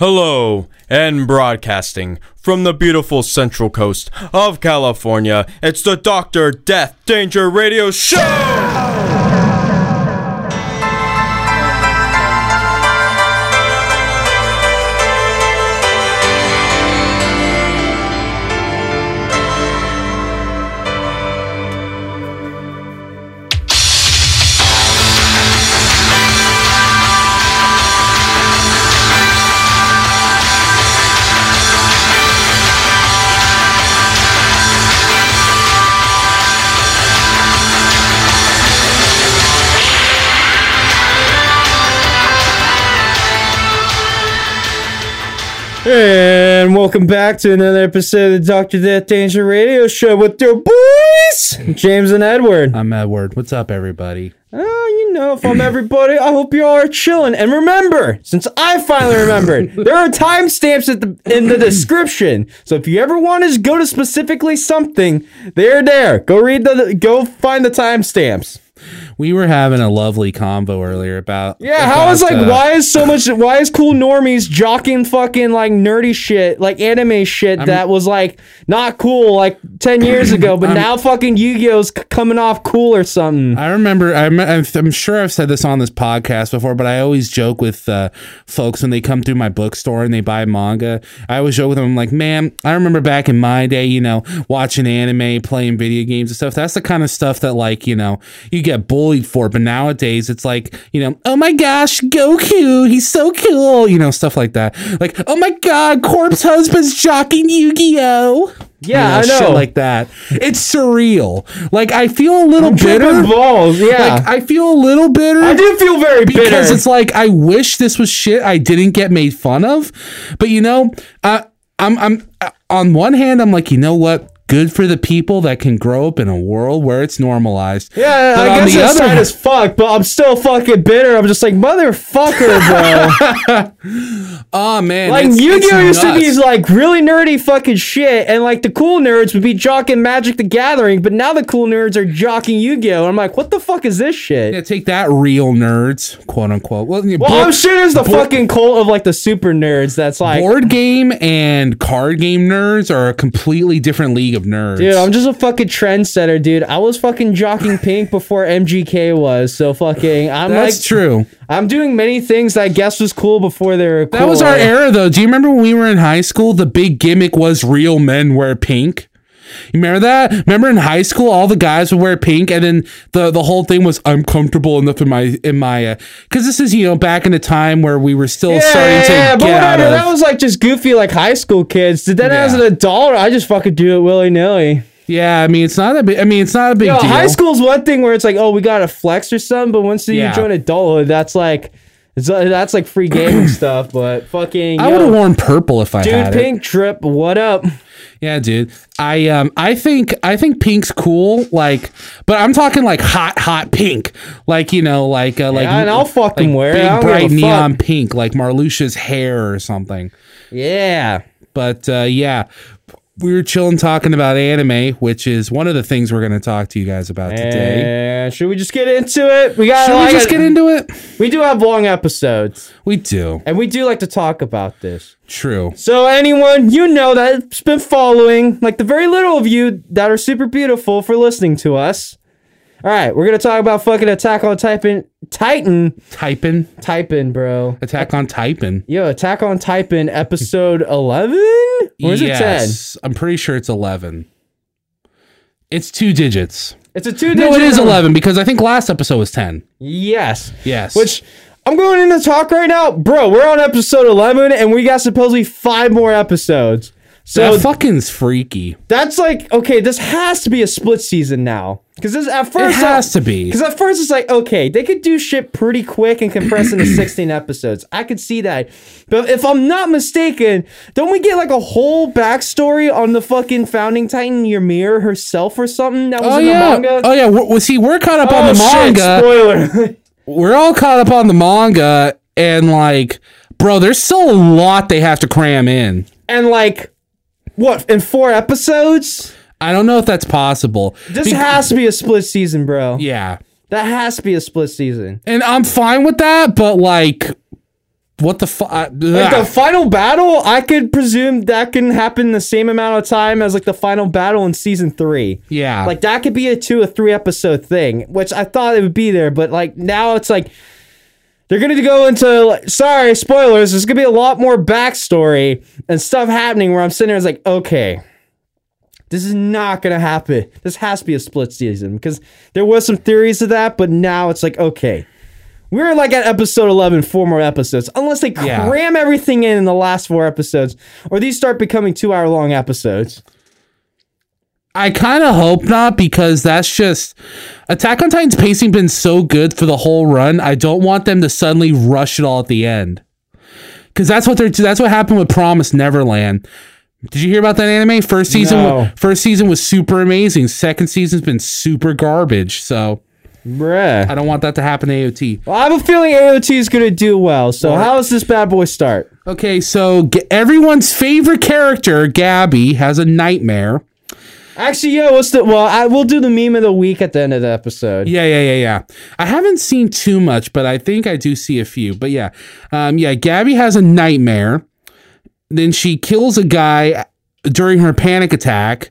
Hello, and broadcasting from the beautiful central coast of California, it's the Doctor Death Danger Radio Show! And welcome back to another episode of the Dr. Death Danger Radio Show with your boys, James and Edward. I'm Edward. What's up, everybody? Oh, you know, if I'm everybody, I hope you all are chilling. And remember, since I finally remembered, there are timestamps at the in the description. So if you ever want to go to specifically something, they're there. Go read the, go find the timestamps. We were having a lovely convo earlier about Yeah, how is about, like uh, why is so much why is cool normies jocking fucking like nerdy shit like anime shit that was like not cool like 10 years ago but now fucking Yu-Gi-Oh's c- coming off cool or something. I remember. I'm, I'm I'm sure I've said this on this podcast before, but I always joke with uh, folks when they come through my bookstore and they buy manga. I always joke with them. I'm like, man, I remember back in my day, you know, watching anime, playing video games and stuff. That's the kind of stuff that like you know you get bullied for. But nowadays, it's like you know, oh my gosh, Goku, he's so cool, you know, stuff like that. Like, oh my god, Corpse Husband's jocking Yu-Gi-Oh. Yeah, You I know. shit like that. It's surreal. Like I feel a little Tripping bitter. balls, yeah. Like I feel a little bitter. I do feel very because bitter. it's like I wish this was shit I didn't get made fun of. But you know, uh, I'm I'm uh, on one hand I'm like, you know what? Good for the people that can grow up in a world where it's normalized. yeah, But I guess the it's other sad hand- as fuck, but I'm still fucking bitter. I'm just like motherfucker, bro. Oh man, like it's- Yu-Gi-Oh it's used to be like really nerdy fucking shit, and like the cool nerds would be jocking Magic the Gathering, but now the cool nerds are jocking Yu-Gi-Oh. I'm like, what the fuck is this shit? Yeah, take that, real nerds, quote unquote. Well, Well, board, I'm sure there's the fucking cult of like the super nerds that's like, board game and card game nerds are a completely different league of nerds. dude, I'm just a fucking trendsetter, dude. I was fucking jocking pink before MGK was, so fucking, I'm That's like, true. I'm doing many things that I guess was cool before they were cool. That was our era, though. Do you remember when we were in high school? The big gimmick was real men wear pink. You remember that? Remember in high school, all the guys would wear pink, and then the the whole thing was I'm comfortable enough in my in my uh, because this is you know back in the time where we were still Yeah, starting yeah, to yeah, but whatever. of That was like just goofy, like high school kids. Did then as an adult, I just fucking do it willy nilly. yeah. I mean, it's not a big. I mean, it's not a big Yo, deal. high school's one thing where it's like, oh, we got to flex or something, but once Yeah. you join adulthood, that's like, it's, that's like free gaming stuff. But fucking, I yo, would have worn purple if I dude, had it. pink trip, what up? Yeah, dude. I um I think I think pink's cool, like, but I'm talking like hot, hot pink, like you know, like uh, like and I'll fucking like wear big bright fuck. neon pink, like Marluxia's hair or something. Yeah. But uh, yeah, we were chilling talking about anime, which is one of the things we're going to talk to you guys about today. Should we just get into it? We got. Should we just get into it? We do have long episodes, We do. and we do like to talk about this. True. So anyone you know that's been following, like the very little of you that are super beautiful for listening to us. All right, we're gonna talk about fucking Attack on Titan, Titan, Typing. Titan, bro. Attack on Typing. Yo, Attack on Titan, episode eleven, or is it ten? I'm pretty sure it's 11. It's two digits. It's a two. No, it is 11 because I think last episode was 10. Yes. Yes. Which I'm going into talk right now, bro. We're on episode eleven, and we got supposedly five more episodes. So that fucking's freaky. That's like okay. This has to be a split season now because this at It first has to be. Because at first it's like okay, they could do shit pretty quick and compress into 16 episodes. I could see that, but if I'm not mistaken, don't we get like a whole backstory on the fucking founding titan Ymir herself or something that was Oh in yeah. the manga? Oh yeah. Well, see, we're caught up on oh, the Oh, shit, manga. Spoiler. we're all caught up on the manga, and like, bro, there's still a lot they have to cram in. and like, what in four episodes? I don't know if that's possible. This Be- has to be a split season, bro. yeah, That has to be a split season. and I'm fine with that, but like, what the fuck? Like the final battle, I could presume that can happen the same amount of time as like the final battle in season three. Yeah. Like that could be a two or three episode thing, which I thought it would be there, but like now it's like they're gonna go into like, sorry, spoilers, there's gonna be a lot more backstory and stuff happening where I'm sitting there it's like, okay. This is not gonna happen. This has to be a split season because there was some theories of that, but now it's like, okay. We're like at episode 11, four more episodes. Unless they Yeah. cram everything in in the last four episodes, or these start becoming two hour long episodes. I kind of hope not because that's just Attack on Titan's pacing been so good for the whole run. I don't want them to suddenly rush it all at the end. Cuz that's what they're that's what happened with Promise Neverland. Did you hear about that anime? First season No. first season was super amazing. Second season's been super garbage. So, Bruh. I don't want that to happen to AOT. Well, I have a feeling AOT is going to do well. So, how does this bad boy start? Okay, so g- everyone's favorite character, Gabi, has a nightmare. Actually, yeah. what's the. Well, I, we'll do the meme of the week at the end of the episode. Yeah, yeah, yeah, yeah. I haven't seen too much, but I think I do see a few. But yeah, um, yeah. Gabi has a nightmare. Then she kills a guy during her panic attack,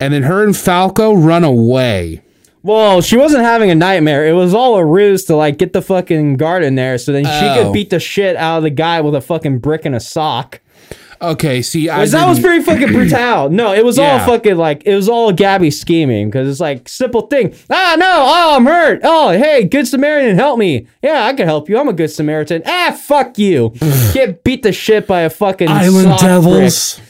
and then her and Falco run away. Well, she wasn't having a nightmare. It was all a ruse to, like, get the fucking guard in there so then she Oh. could beat the shit out of the guy with a fucking brick and a sock. Okay, see, I that was pretty fucking brutal. No, it was all fucking like it was all Gabi scheming because it's like simple thing. Ah, no, oh, I'm hurt. Oh, hey, good Samaritan, help me. Yeah, I can help you. I'm a good Samaritan. Ah, fuck you. Get beat the shit by a fucking Island sock brick. Devils.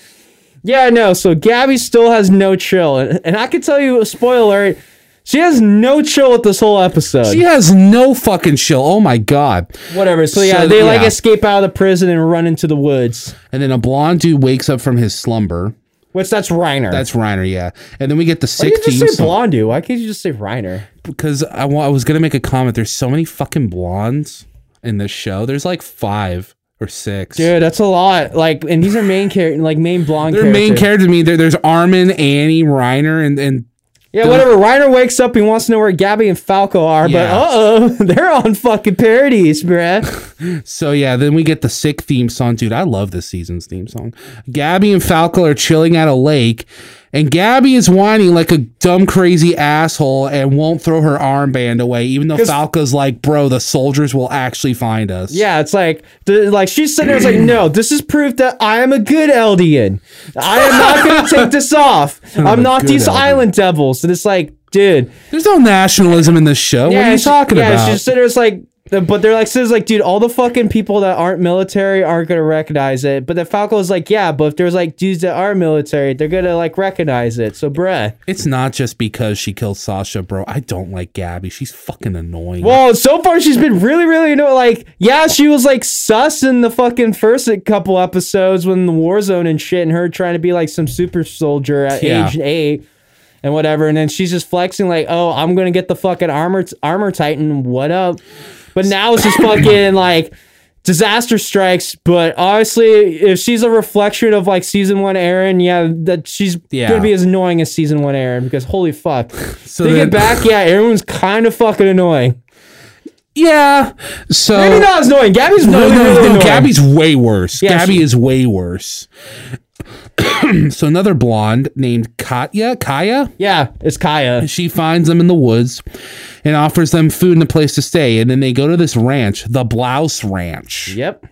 Yeah, no. So Gabi still has no chill, and, and I can tell you, spoiler alert, she has no chill with this whole episode. She has no fucking chill. Oh my god. Whatever. So yeah, So, they like yeah. escape out of the prison and run into the woods. And then a blonde dude wakes up from his slumber. Which that's Reiner. That's Reiner, yeah. And then we get the Why you just say song. Blondie? Why can't you just say Reiner? because I, wa- I was gonna make a comment. There's so many fucking blondes in this show. There's like five or six. Dude, that's a lot. Like, and these are main character, like main blonde. They're characters. main characters to me. There, there's Armin, Annie, Reiner, and and Yeah, whatever. Reiner wakes up, he wants to know where Gabi and Falco are, but Yeah. uh oh, they're on fucking parodies, bruh. so yeah. Then we get the sick theme song, dude. I love this season's theme song. Gabi and Falco are chilling at a lake, and Gabi is whining like a dumb, crazy asshole and won't throw her armband away, even though Falco's like, "Bro, the soldiers will actually find us." Yeah, it's like, the, like she's sitting there, it's like, no, this is proof that I am a good Eldian. I am not going to take this off. I'm, a not these Eldian. island devils. And it's like, dude, There's no nationalism in this show. what are you she- talking yeah, about? she's sitting there, it's like, but they're like, says like, dude, all the fucking people that aren't military aren't gonna recognize it. But the Falco's like, yeah, but if there's like dudes that are military, they're gonna like recognize it. So, bruh. It's not just because she killed Sasha, bro. I don't like Gabi. She's fucking annoying. Well, so far she's been really, really annoying. Like, yeah, she was like sus in the fucking first couple episodes when the war zone and shit, and her trying to be like some super soldier at Yeah. age eight and whatever. And then she's just flexing like, oh, I'm gonna get the fucking armor armor titan. What up? But now it's just fucking like disaster strikes. But honestly, if she's a reflection of like season one Eren, yeah, that she's Yeah. gonna be as annoying as season one Eren because holy fuck. so Thinking then- back, yeah, Eren's kind of fucking annoying. yeah. So Maybe not as annoying. Gabi's no, really, no, really no. annoying. Gabi's way worse. Yeah, Gabi she- is way worse. so another blonde named Katya, Kaya, yeah, it's Kaya. she finds them in the woods and offers them food and a place to stay. And then they go to this ranch, the Blouse Ranch. Yep.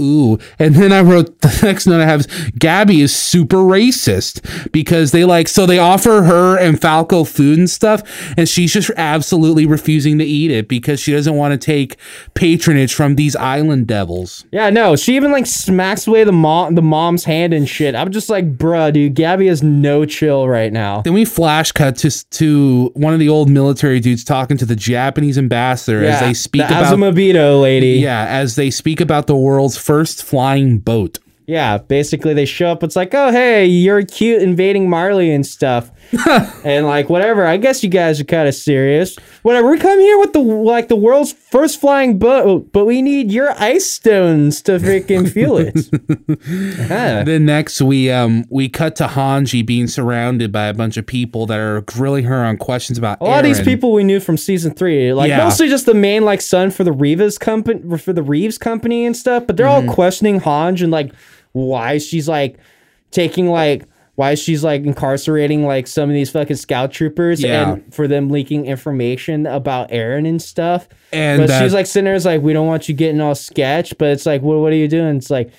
Ooh. And then I wrote the next note I have is Gabi is super racist because they like, so they offer her and Falco food and stuff, and she's just absolutely refusing to eat it because she doesn't want to take patronage from these island devils. Yeah, no, she even like smacks away the mom, the mom's hand and shit. I'm just like, bruh, dude, Gabi has no chill right now. Then we flash cut to, to one of the old military dudes talking to the Japanese ambassador as they speak the about. Azumabito lady. yeah, as they speak about the world's first flying boat. Yeah, basically they show up. It's like, oh hey, you're cute invading Marley and stuff, and like whatever. I guess you guys are kind of serious. Whatever. We come here with the like the world's first flying boat, but we need your ice stones to freaking feel it. Huh. Then next we um we cut to Hanji being surrounded by a bunch of people that are grilling her on questions about A lot of these people we knew from season three, like Yeah. mostly just the main like son for the Reeves company for the Reeves company and stuff. But they're Mm-hmm. all questioning Hanj and like why she's like taking like why she's like incarcerating like some of these fucking scout troopers Yeah. and for them leaking information about Eren and stuff. And, but uh, she's like sitting there, it's like we don't want you getting all sketch. But it's like, well, what are you doing? It's like.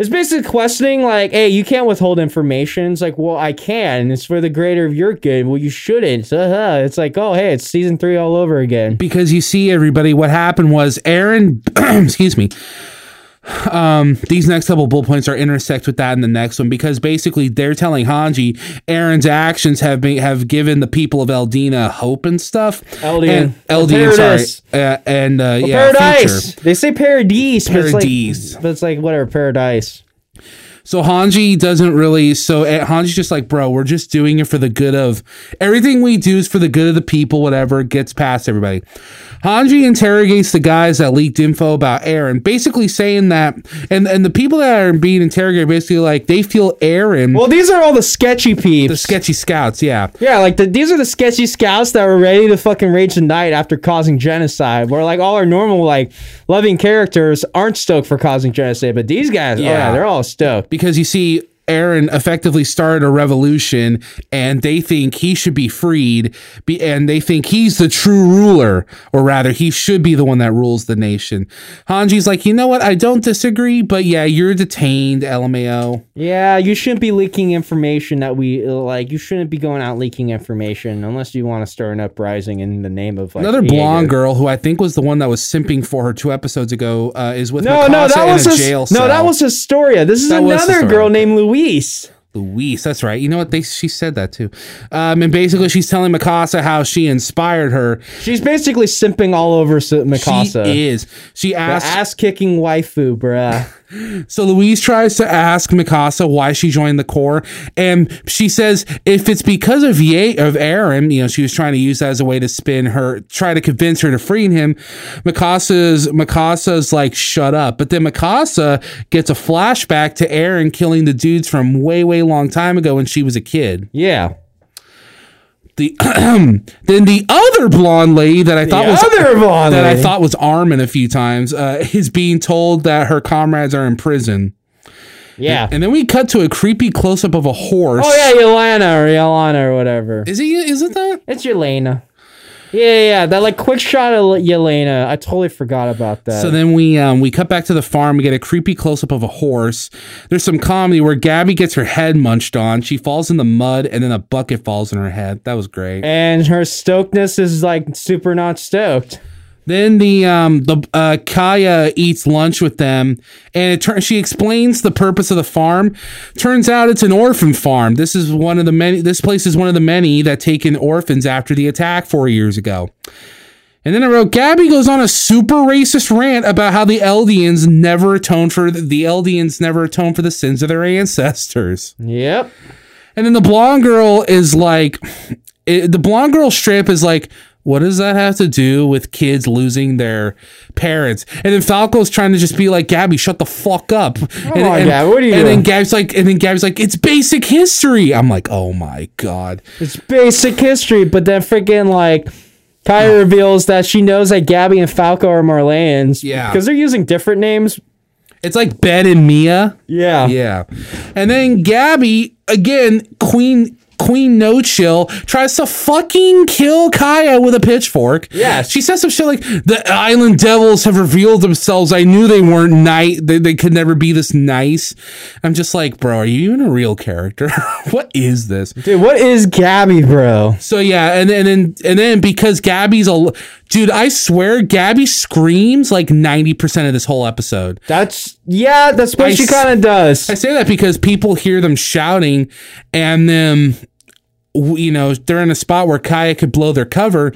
It's basically questioning, like, hey, you can't withhold information. It's like, well, I can. It's for the greater of your good. Well, you shouldn't. Uh-huh. It's like, oh, hey, it's season three all over again. because you see everybody what happened was Eren excuse me um these next couple bullet points are intersect with that in the next one because basically they're telling Hanji Eren's actions have been have given the people of Eldina hope and stuff Eldian. and Eldian sorry Paradise. uh, and uh, yeah paradise. future. They say paradise, but it's Paradise. like, but it's like whatever, paradise. So Hanji doesn't really. So uh, Hanji's just like, bro, we're just doing it for the good of everything we do is for the good of the people. Whatever gets past everybody. Hanji interrogates the guys that leaked info about Eren, basically saying that, and and the people that are being interrogated basically like they feel Eren, Well, these are all the sketchy peeps. the sketchy scouts, yeah. yeah, like the, these are the sketchy scouts that were ready to fucking rage the night after causing genocide. Where like all our normal like loving characters aren't stoked for causing genocide, but these guys, yeah, oh, Yeah. yeah they're all stoked. because you see Eren effectively started a revolution and they think he should be freed be, and they think he's the true ruler or rather he should be the one that rules the nation. Hanji's like, "You know what? I don't disagree, but yeah, you're detained, LMAO." Yeah, you shouldn't be leaking information that we like. You shouldn't be going out leaking information unless you want to start an uprising in the name of like Another blonde girl who I think was the one that was simping for her two episodes ago uh, is with No, no, that was a jail no, cell. that was Historia. This is That another girl named Louise. Luis, Luis, that's right. You know what? They she said that too. Um, and basically, she's telling Mikasa how she inspired her. She's basically simping all over Mikasa. She is. She asked. ass kicking waifu, bruh. So Louise tries to ask Mikasa why she joined the Corps, and she says if it's because of Ye of Eren, you know, she was trying to use that as a way to spin her, try to convince her to free him. Mikasa's Mikasa's like shut up, but then Mikasa gets a flashback to Eren killing the dudes from way way long time ago when she was a kid. Yeah. The then the other blonde lady that I thought The was other blonde that I thought was Armin a few times uh, is being told that her comrades are in prison. Yeah. And then we cut to a creepy close up of a horse. oh yeah, Yelena or Yelena or whatever. Is he? Is it that? It's Yelena. Yeah, yeah, yeah. That like quick shot of Yelena. I totally forgot about that. So then we um we cut back to the farm. We get a creepy close up of a horse. There's some comedy where Gabi gets her head munched on. She falls in the mud, and then a bucket falls in her head. That was great. and her stokedness is like super not stoked. Then the um the uh, Kaya eats lunch with them, and it turns she explains the purpose of the farm. Turns out it's an orphan farm. This is one of the many. This place is one of the many that take in orphans after the attack four years ago. And then I wrote, Gabi goes on a super racist rant about how the Eldians never atone for the Eldians never atone for the sins of their ancestors. Yep. And then the blonde girl is like, it, the blonde girl strip is like, what does that have to do with kids losing their parents? And then Falco's trying to just be like, Gabi, shut the fuck up. and, on, and, Gabi, what are you And doing? then Gabi's like, and then Gabi's like, it's basic history. I'm like, oh my god. It's basic history, but then freaking like Kaya oh. reveals that she knows that Gabi and Falco are Marleyans. Yeah. Because they're using different names. It's like Ben and Mia. Yeah. Yeah. And then Gabi, again, Queen Queen No Chill, tries to fucking kill Kaya with a pitchfork. Yeah. She says some shit like, the island devils have revealed themselves. I knew they weren't nice. They, they could never be this nice. I'm just like, bro, are you even a real character? what is this? Dude, what is Gabi, bro? So yeah, and then and, and then because Gabi's a dude, I swear Gabi screams like 90% of this whole episode. That's yeah, that's what I she kind of does. I say that because people hear them shouting and then you know, they're in a spot where Kaya could blow their cover,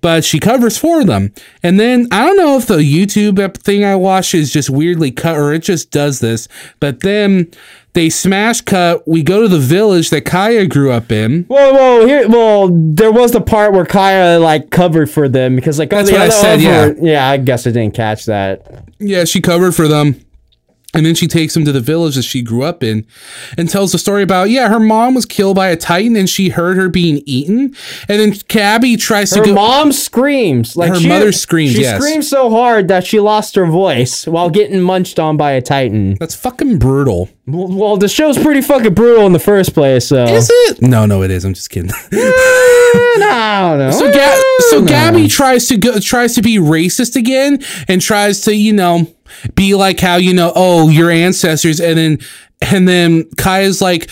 but she covers for them. And then I don't know if the YouTube thing I watched is just weirdly cut or it just does this, but then they smash cut. We go to the village that Kaya grew up in. Whoa, whoa, here, well, there was the part where Kaya like covered for them because like That's the what I said, yeah. yeah. I guess I didn't catch that. Yeah, she covered for them. And then she takes him to the village that she grew up in and tells the story about, yeah, her mom was killed by a titan and she heard her being eaten. And then Gabi tries Her to go. Her mom screams like Her she, mother screams, She yes. screamed so hard that she lost her voice while getting munched on by a titan. That's fucking brutal. Well, well, the show's pretty fucking brutal in the first place. So Is it? No, no, it is. I'm just kidding. I don't. So, Ga- so Gabi tries to go, tries to be racist again and tries to, you know, be like how you know, oh, your ancestors, and then and then Kai is like,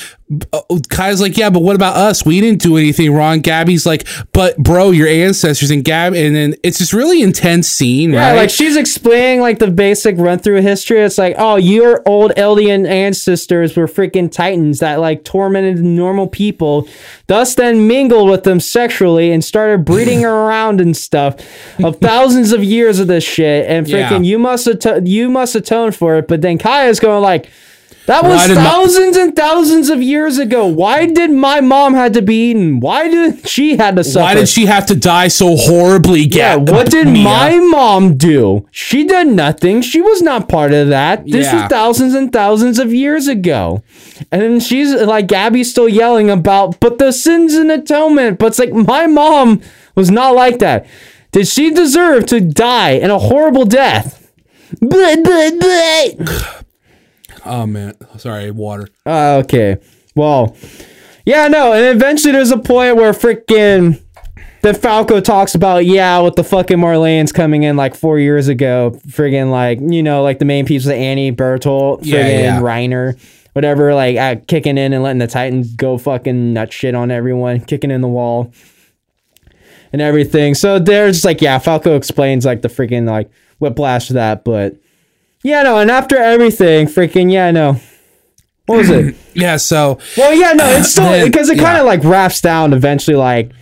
Kaya's like, yeah, but what about us? We didn't do anything wrong. Gabi's like, but bro, your ancestors and Gab, and then it's this really intense scene, Yeah, right? like she's explaining like the basic run through history. It's like, oh, your old Eldian ancestors were freaking titans that like tormented normal people, thus then mingled with them sexually and started breeding around and stuff of thousands of years of this shit. And Yeah. freaking, you must ato- you must atone for it. But then Kai is going like. That was did my- thousands and thousands of years ago. Why did my mom had to be eaten? Why did she had to suffer? Why did she have to die so horribly? Yeah, what did Mia? my mom do? She did nothing. She was not part of that. This Yeah. was thousands and thousands of years ago. And then she's like, Gabi's still yelling about, but the sins and atonement. But it's like, my mom was not like that. Did she deserve to die in a horrible death? Blah, blah, blah. Oh man, sorry, water. Uh, okay. Well, yeah, no. And eventually there's a point where freaking the Falco talks about, yeah, with the fucking Marleyans coming in like four years ago. Friggin' like, you know, like the main pieces of Annie, Bertolt, friggin' Yeah, yeah. Reiner, whatever, like uh, kicking in and letting the Titans go fucking nut shit on everyone, kicking in the wall and everything. So there's like, yeah, Falco explains like the freaking like whiplash to that, but yeah, no. And after everything, freaking, yeah, no. What was it? Yeah, so Well, yeah, no, it's still because it kind of like wraps down eventually. Like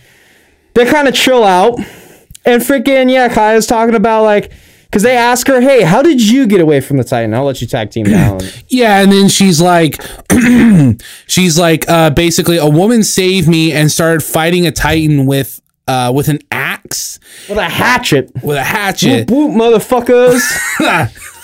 they kind of chill out, and freaking yeah, Kaya's talking about like because they ask her, "Hey, how did you get away from the Titan?" I'll let you tag team down. Yeah, and then she's like, she's like, uh, basically, a woman saved me and started fighting a titan with, uh, with an axe, With a hatchet, with a hatchet. whoop, motherfuckers,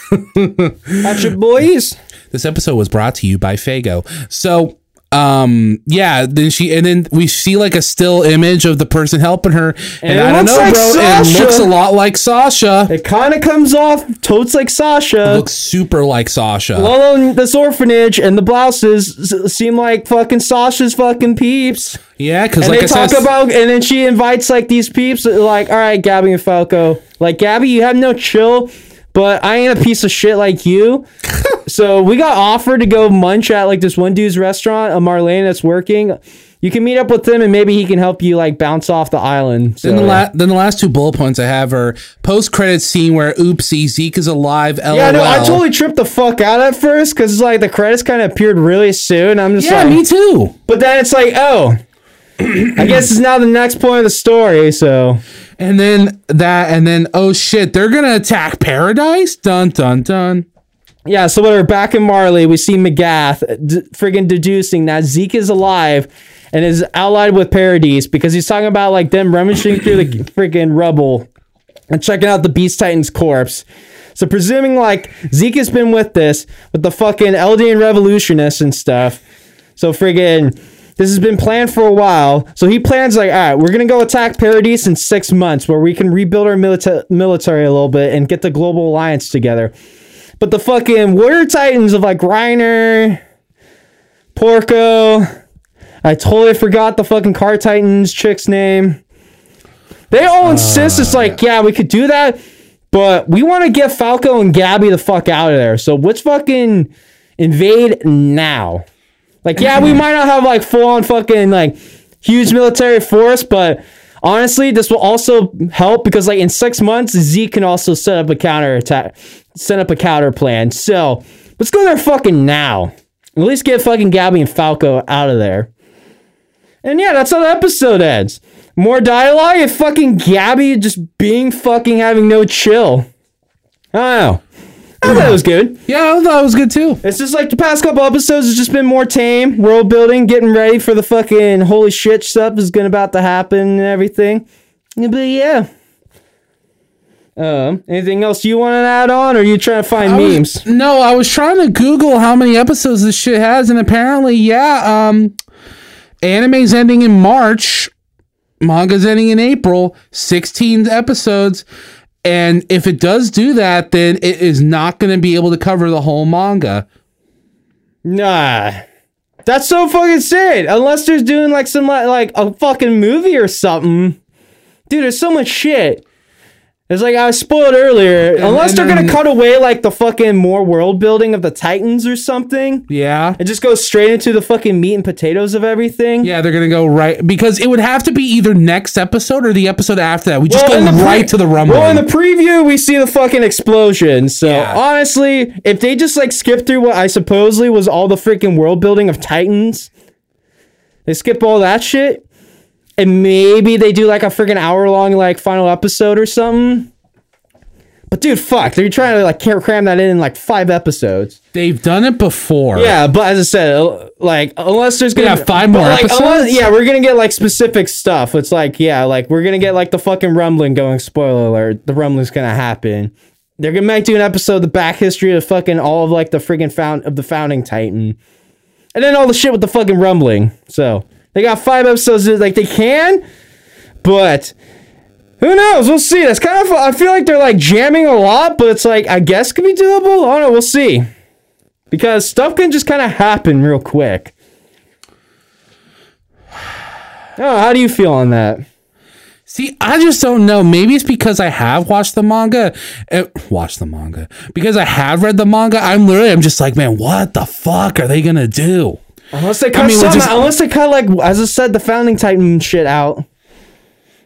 hatchet boys. this episode was brought to you by Fago. So, um, yeah, then she, and then we see like a still image of the person helping her, and, it I don't know, like bro, it looks a lot like Sasha. It kind of comes off totes like Sasha. looks super like Sasha. Lolo this orphanage and the blouses seem like fucking Sasha's fucking peeps. yeah, because And like they I talk said, about, and then she invites like these peeps, like, all right, Gabi and Falco, like, Gabi, you have no chill, but I ain't a piece of shit like you. so we got offered to go munch at like this one dude's restaurant, a Marleyan that's working. You can meet up with him, and maybe he can help you like bounce off the island. So, Then the, la- then the last two bullet points I have are post credit scene where oopsie Zeke is alive. LOL. yeah, no, I totally tripped the fuck out at first because it's like the credits kind of appeared really soon. I'm just yeah, like, me too. but then it's like, oh, I guess it's now the next point of the story. So And then that, and then oh shit, they're gonna attack Paradise. Dun dun dun. Yeah, so we're back in Marley, we see Magath d- friggin' deducing that Zeke is alive and is allied with Paradise because he's talking about like them rummaging through the friggin' rubble and checking out the Beast Titan's corpse. So presuming like Zeke has been with this with the fucking Eldian revolutionists and stuff. So friggin' this has been planned for a while. So he plans like, all right, we're gonna go attack Paradise in six months, where we can rebuild our milita- military a little bit and get the global alliance together. But the fucking Warrior Titans of like Reiner, Porco, I totally forgot the fucking Cart Titans chick's name. They all insist it's uh, like, yeah, we could do that, but we want to get Falco and Gabi the fuck out of there. So let's fucking invade now. Like, yeah, we might not have like full on fucking like huge military force, but honestly, this will also help because like in six months, Zeke can also set up a counter attack, set up a counter plan. So let's go there fucking now. At least get fucking Gabi and Falco out of there. And yeah, that's how the episode ends. More dialogue and fucking Gabi just being fucking having no chill. I don't know. I thought it was good. Yeah, I thought it was good too. It's just like the past couple episodes has just been more tame, world building, getting ready for the fucking holy shit stuff is gonna about to happen and everything. But yeah. Um, anything else you want to add on, or are you trying to find I was- memes? no, I was trying to Google how many episodes this shit has, and apparently, yeah, um, anime's ending in March, manga's ending in April, 16 episodes. And if it does do that, then it is not going to be able to cover the whole manga. Nah. That's so fucking sad. Unless there's doing like some like a fucking movie or something. Dude, there's so much shit. It's like I was spoiled earlier. Unless and they're then- gonna cut away like the fucking more world building of the Titans or something. Yeah. It just goes straight into the fucking meat and potatoes of everything. Yeah, they're going to go right because it would have to be either next episode or the episode after that. We just in go the pre- right to the rumble. Well, in the preview, we see the fucking explosion. So Yeah. honestly, if they just like skip through what I supposedly was all the freaking world building of Titans, they skip all that shit, and maybe they do like a freaking hour long like final episode or something. But dude, fuck, they're trying to like cram- cram that in in like five episodes. They've done it before. Yeah, but as I said, uh, like unless there's gonna Yeah, five more like, episodes? unless- yeah, we're gonna get like specific stuff. It's like yeah, like we're gonna get like the fucking rumbling going. Spoiler alert: the rumbling's gonna happen. They're gonna might do an episode the back history of fucking all of like the freaking found of the founding Titan, and then all the shit with the fucking rumbling. So they got five episodes. Like they can, but. Who knows? We'll see. That's kind of. I feel like they're like jamming a lot, but it's like I guess could be doable. I don't know. We'll see because stuff can just kind of happen real quick. Oh, how do you feel on that? See, I just don't know. Maybe it's because I have watched the manga. Uh, watched the manga. Because I have read the manga, I'm literally, I'm just like, man, what the fuck are they going to do? Unless they cut mean, some, just- unless they cut like as I said, the founding titan shit out.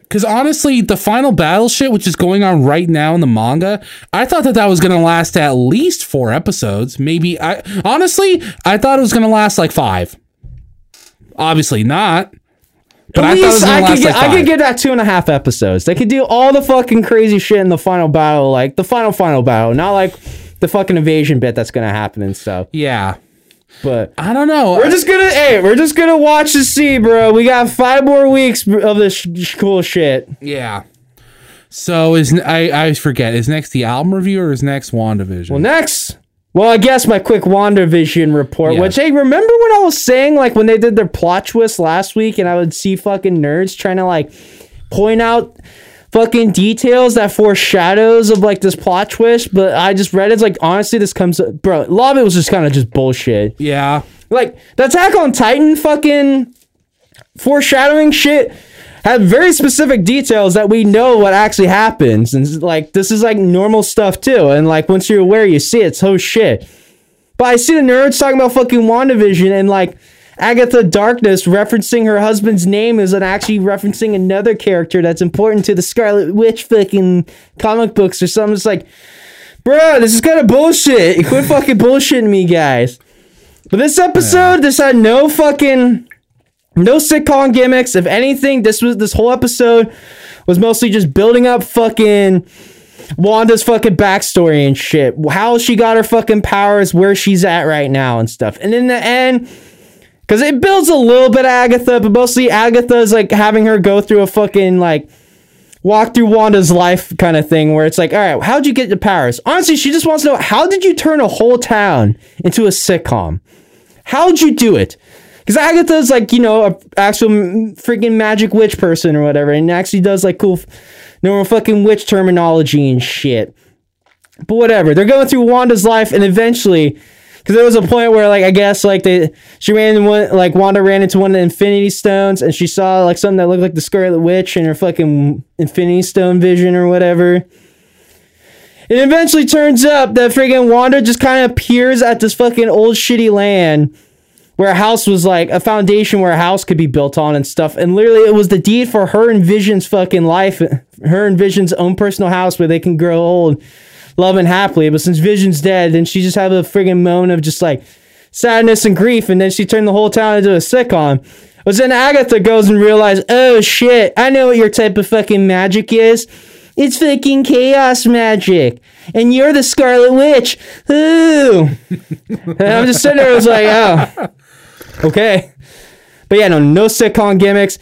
Because honestly, the final battle shit, which is going on right now in the manga, I thought that that was going to last at least four episodes. Maybe, I honestly, I thought it was going to last like five. Obviously not. But At I thought it was least I to could get, like I could get that two and a half episodes. They could do all the fucking crazy shit in the final battle, like the final final battle, not like the fucking invasion bit that's gonna happen and stuff. yeah. But I don't know. we're just gonna, hey, we're just gonna watch to see, bro. We got five more weeks of this sh- cool shit. Yeah. So is I I forget is next the album review or is next WandaVision? Well, next. Well, I guess my quick WandaVision report, Yeah. which, hey, remember what I was saying, like, when they did their plot twist last week, and I would see fucking nerds trying to, like, point out fucking details that foreshadows of, like, this plot twist, but I just read it's like, honestly, this comes, bro, a lot of it was just kind of just bullshit. yeah. Like, the Attack on Titan fucking foreshadowing shit had very specific details that we know what actually happens. And like, this is like normal stuff too. And like, once you're aware, you see it, it's oh shit. But I see the nerds talking about fucking WandaVision and like Agatha Harkness referencing her husband's name is actually referencing another character that's important to the Scarlet Witch fucking comic books or something. It's like, bro, this is kind of bullshit. Quit fucking bullshitting me, guys. But this episode, this had no fucking no sitcom gimmicks. If anything, this was this whole episode was mostly just building up fucking Wanda's fucking backstory and shit. How she got her fucking powers, where she's at right now and stuff. And in the end, because it builds a little bit of Agatha, but mostly Agatha's like having her go through a fucking like walk through Wanda's life kind of thing where it's like, all right, how'd you get the powers? Honestly, she just wants to know how did you turn a whole town into a sitcom? How'd you do it? Because Agatha's like, you know, a actual freaking magic witch person or whatever, and actually does like cool, normal fucking witch terminology and shit. But whatever, they're going through Wanda's life, and eventually, because there was a point where, like, I guess, like they, she ran one, like Wanda ran into one of the Infinity Stones, and she saw like something that looked like the Scarlet Witch in her fucking Infinity Stone vision or whatever. It eventually turns up that friggin' Wanda just kind of appears at this fucking old shitty land where a house was like a foundation where a house could be built on and stuff. And literally, it was the deed for her and Vision's fucking life, her and Vision's own personal house where they can grow old, loving happily. But since Vision's dead, then she just had a friggin' moan of just like sadness and grief. And then she turned the whole town into a sitcom. But then Agatha goes and realizes, oh shit, I know what your type of fucking magic is. It's fucking chaos magic. And you're the Scarlet Witch. Ooh. and I'm just sitting there, I was like, oh. Okay. But yeah, no, no sitcom gimmicks.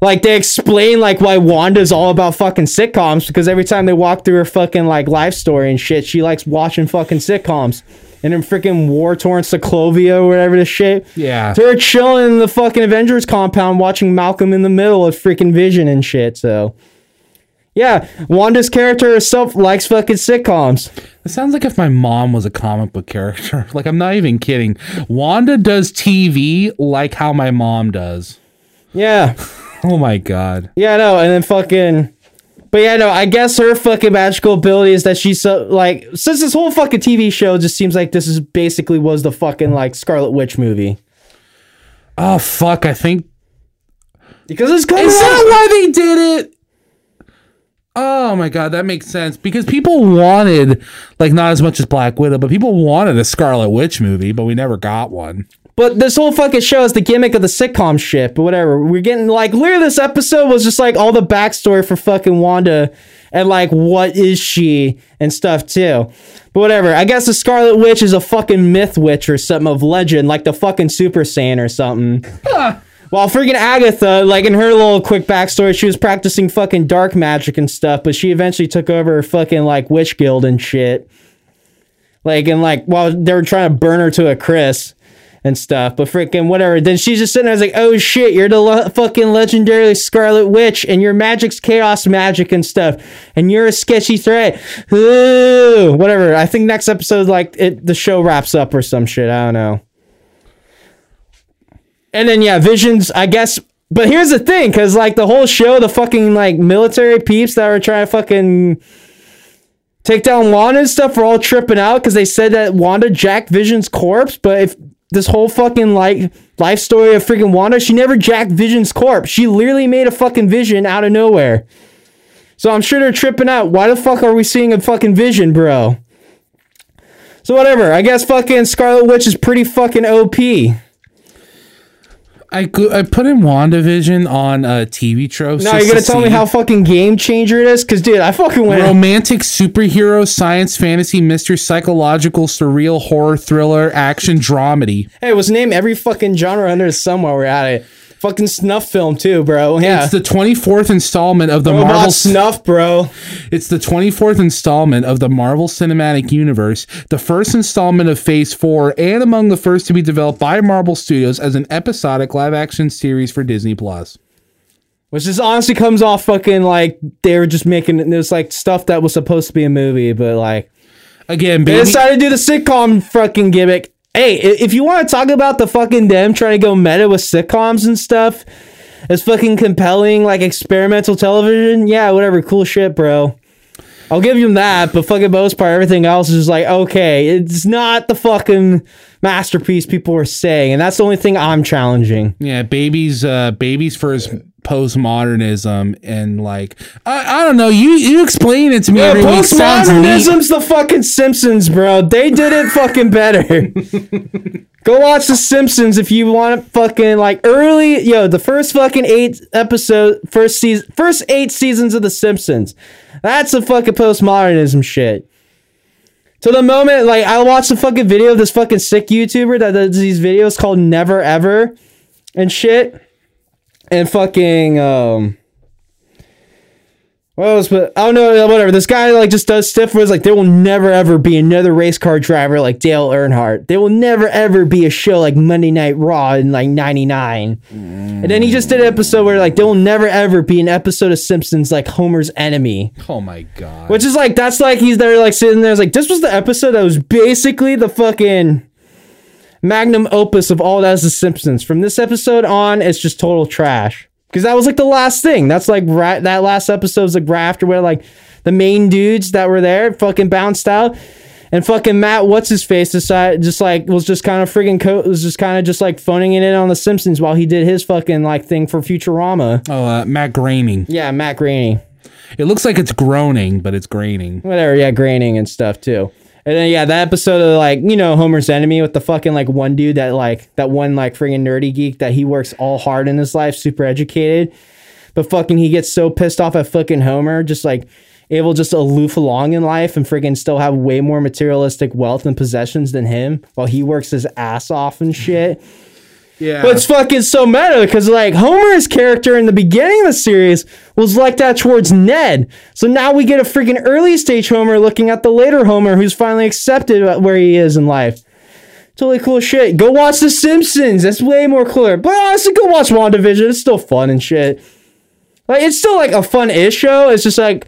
Like they explain like why Wanda's all about fucking sitcoms because every time they walk through her fucking like life story and shit, she likes watching fucking sitcoms. And in freaking war torn Sokovia or whatever the shit. Yeah. They're chilling in the fucking Avengers compound watching Malcolm in the Middle of freaking Vision and shit. So, yeah, Wanda's character herself likes fucking sitcoms. It sounds like if my mom was a comic book character. Like I'm not even kidding. Wanda does TV like how my mom does. Yeah, Oh my god. yeah, no, and then fucking. But yeah, no, I guess her fucking magical ability is that she's so like since this whole fucking TV show just seems like this is basically was the fucking like Scarlet Witch movie Oh fuck, I think because it's coming Is that why they did it? Oh my god, that makes sense. Because people wanted like not as much as Black Widow, but people wanted a Scarlet Witch movie, but we never got one. But this whole fucking show is the gimmick of the sitcom shit. But whatever, we're getting like literally this episode was just like all the backstory for fucking Wanda and like what is she and stuff too. But whatever, I guess the Scarlet Witch is a fucking myth witch or something of legend, like the fucking Super Saiyan or something. While freaking Agatha, like in her little quick backstory, she was practicing fucking dark magic and stuff, but she eventually took over her fucking like witch guild and shit. Like and like while they were trying to burn her to a crisp and stuff, but freaking whatever. Then she's just sitting there, like, oh shit, you're the fucking legendary Scarlet Witch, and your magic's chaos magic and stuff, and you're a sketchy threat. Ooh, whatever. I think next episode, like, it the show wraps up or some shit. I don't know. And then yeah, Visions, I guess. But here's the thing, because like the whole show, the fucking like military peeps that were trying to fucking take down Wanda and stuff were all tripping out because they said that Wanda jacked Vision's corpse. But if this whole fucking like life story of freaking Wanda, she never jacked Vision's corpse. She literally made a fucking Vision out of nowhere. So I'm sure they're tripping out. Why the fuck are we seeing a fucking Vision, bro? So whatever. I guess fucking Scarlet Witch is pretty fucking OP. I I put in WandaVision on a TV show. Now you're gonna tell me how fucking game changer it is? Cause dude, I fucking went. romantic superhero science fantasy mystery psychological surreal horror thriller action dramedy. hey, let's name every fucking genre under the sun while we're at it. Fucking snuff film too, bro. Yeah. It's the 24th installment of the Robot Marvel snuff, bro. It's the 24th installment of the Marvel Cinematic Universe, the first installment of Phase 4, and among the first to be developed by Marvel Studios as an episodic live action series for Disney Plus. Which just honestly comes off fucking like they were just making this like stuff that was supposed to be a movie, but like Again, they decided to do the sitcom fucking gimmick. Hey, if you want to talk about the fucking them trying to go meta with sitcoms and stuff, as fucking compelling like experimental television, yeah, whatever, cool shit, bro. I'll give you that, but fucking most part, everything else is like okay, it's not the fucking masterpiece people were saying, and that's the only thing I'm challenging. yeah, babies, uh, babies for his postmodernism and like I, I don't know. You you explain it to me Yeah, every week. Sounds neat. postmodernism's the fucking Simpsons, bro. They did it fucking better. Go watch the Simpsons if you want fucking like early, yo, the first fucking eight episode, first season, first eight seasons of the Simpsons. That's the fucking postmodernism shit. To the moment, like I watched a fucking video of this fucking sick YouTuber that does these videos called Never Ever and shit, and fucking um. What else? But I don't know. Whatever. This guy like just does stuff where it's like there will never ever be another race car driver like Dale Earnhardt. There will never ever be a show like Monday Night Raw in like '99. And then he just did an episode where like there will never ever be an episode of Simpsons like Homer's enemy. Oh my god. Which is like that's like he's there like sitting there. It's like this was the episode that was basically the fucking magnum opus of all that's the Simpsons. From this episode on, it's just total trash. Because that was like the last thing. That's like right that last episode's was like right after where like the main dudes that were there fucking bounced out. And fucking Matt, what's his face, decided just like was just kind of friggin' co- was just kind of just like phoning it in on the Simpsons while he did his fucking like thing for Futurama. oh, uh, Matt Groening. Yeah, Matt Groening. It looks like it's groaning, but it's graining. whatever, yeah, graining and stuff too. And then yeah, that episode of like you know Homer's enemy with the fucking like one dude that like that one like friggin' nerdy geek that he works all hard in his life, super educated, but fucking he gets so pissed off at fucking Homer, just like able just aloof along in life and friggin' still have way more materialistic wealth and possessions than him while he works his ass off and shit. Yeah. But it's fucking so meta because like Homer's character in the beginning of the series was like that towards Ned. So now we get a freaking early stage Homer looking at the later Homer who's finally accepted where he is in life. Totally cool shit. Go watch The Simpsons. That's way more cooler. But honestly, go watch WandaVision. It's still fun and shit. Like it's still like a fun-ish show. It's just like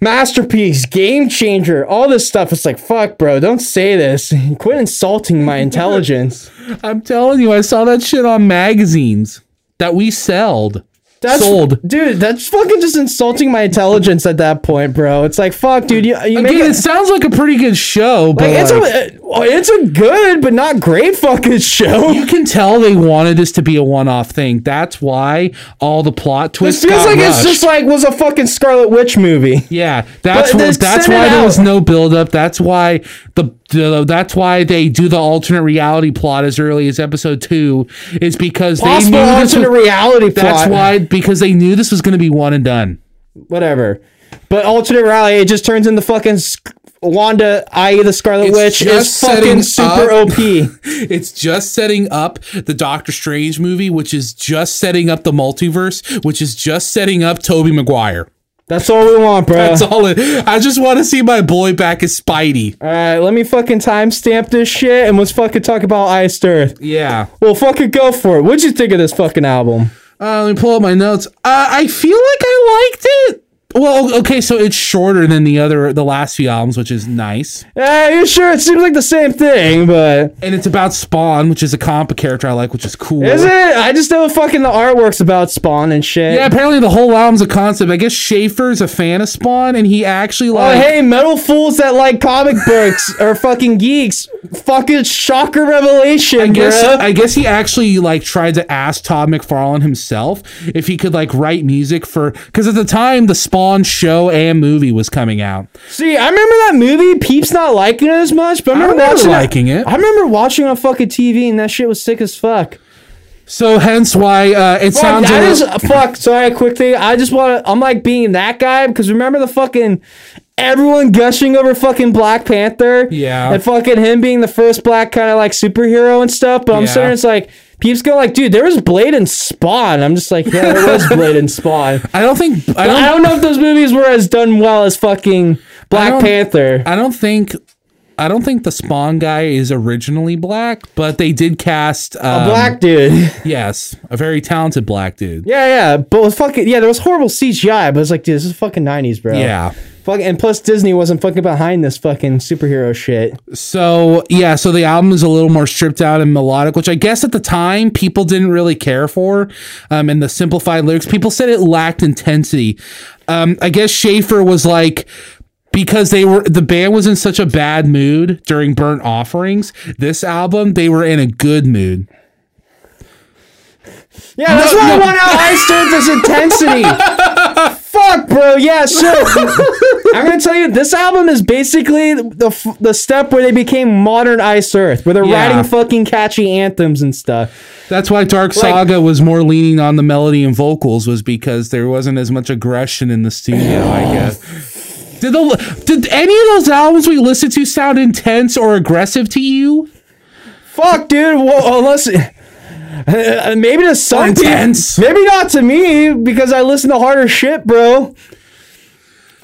masterpiece, game changer, all this stuff. It's like, fuck, bro, don't say this. Quit insulting my intelligence. I'm telling you, I saw that shit on magazines that we sold. That's, Sold. dude. That's fucking just insulting my intelligence at that point, bro. It's like, fuck, dude. You, you make Again, it. it sounds like a pretty good show, but Like, it's like, a it's a good but not great fucking show. you can tell they wanted this to be a one-off thing. That's why all the plot It twists feels got like it's just like was a fucking Scarlet Witch movie. Yeah, that's why. That's why there was no buildup. That's why the, the that's why they do the alternate reality plot as early as episode two. Is because Possible they knew this alternate was, reality plot. That's why because they knew this was going to be one and done. Whatever. But alternate reality, it just turns into fucking Sc- Wanda, i.e. the Scarlet It's Witch, is fucking super up- OP. It's just setting up the Doctor Strange movie, which is just setting up the multiverse, which is just setting up Tobey Maguire. That's all we want, bro. That's all it. I just want to see my boy back as Spidey. All right, let me fucking timestamp this shit and let's fucking talk about Iced Earth. Yeah. Well, fucking go for it. What'd you think of this fucking album? Uh, let me pull up my notes. Uh, I feel like I liked it. Well, okay, so it's shorter than the other, the last few albums, which is nice. Yeah, you sure? It seems like the same thing, but And it's about Spawn, which is a comic character I like, which is cool. is it? I just know fucking the artwork's about Spawn and shit. Yeah, apparently the whole album's a concept. I guess Schaffer's a fan of Spawn, and he actually oh, like. Oh, hey, metal fools that like comic books are fucking geeks. Fucking shocker revelation, I guess bruh. I guess he actually like tried to ask Todd McFarlane himself if he could like write music for because at the time the Spawn show and movie was coming out. See, I remember that movie. Peeps not liking it as much, but I remember, remember watching liking it. I remember watching on fucking TV, and that shit was sick as fuck. So hence why uh, it Fuck, sounds that is fuck. Sorry, quick thing. I just want to. I'm like being that guy because remember the fucking everyone gushing over fucking Black Panther. Yeah. and fucking him being the first black kind of like superhero and stuff. But I'm Yeah. saying it's like peeps go like, dude, there was Blade and Spawn. I'm just like, yeah, there was Blade and Spawn. I don't think I don't, I don't know if those movies were as done well as fucking Black don't- Panther. I don't think I don't think the Spawn guy is originally black, but they did cast um, A black dude. Yes, a very talented black dude. Yeah, yeah, but with fucking yeah, there was horrible CGI, but it's like, dude, this is fucking nineties, bro. Yeah. Fuck, and plus Disney wasn't fucking behind this fucking superhero shit. So yeah, so the album is a little more stripped out and melodic, which I guess at the time people didn't really care for. Um, and the simplified lyrics, people said it lacked intensity. Um, I guess Schaffer was like because they were the band was in such a bad mood during Burnt Offerings. This album, they were in a good mood. Yeah, that's No, why I no. want out Ice Earth this intensity. Fuck, bro. Yeah, shit. I'm gonna tell you, this album is basically the f- the step where they became modern Ice Earth, where they're Yeah. writing fucking catchy anthems and stuff. That's why Dark Saga was more leaning on the melody and vocals was because there wasn't as much aggression in the studio, I guess. Did the did any of those albums we listened to sound intense or aggressive to you? Fuck, dude. Well, unless uh, maybe to some intense. maybe not to me because I listen to harder shit, bro.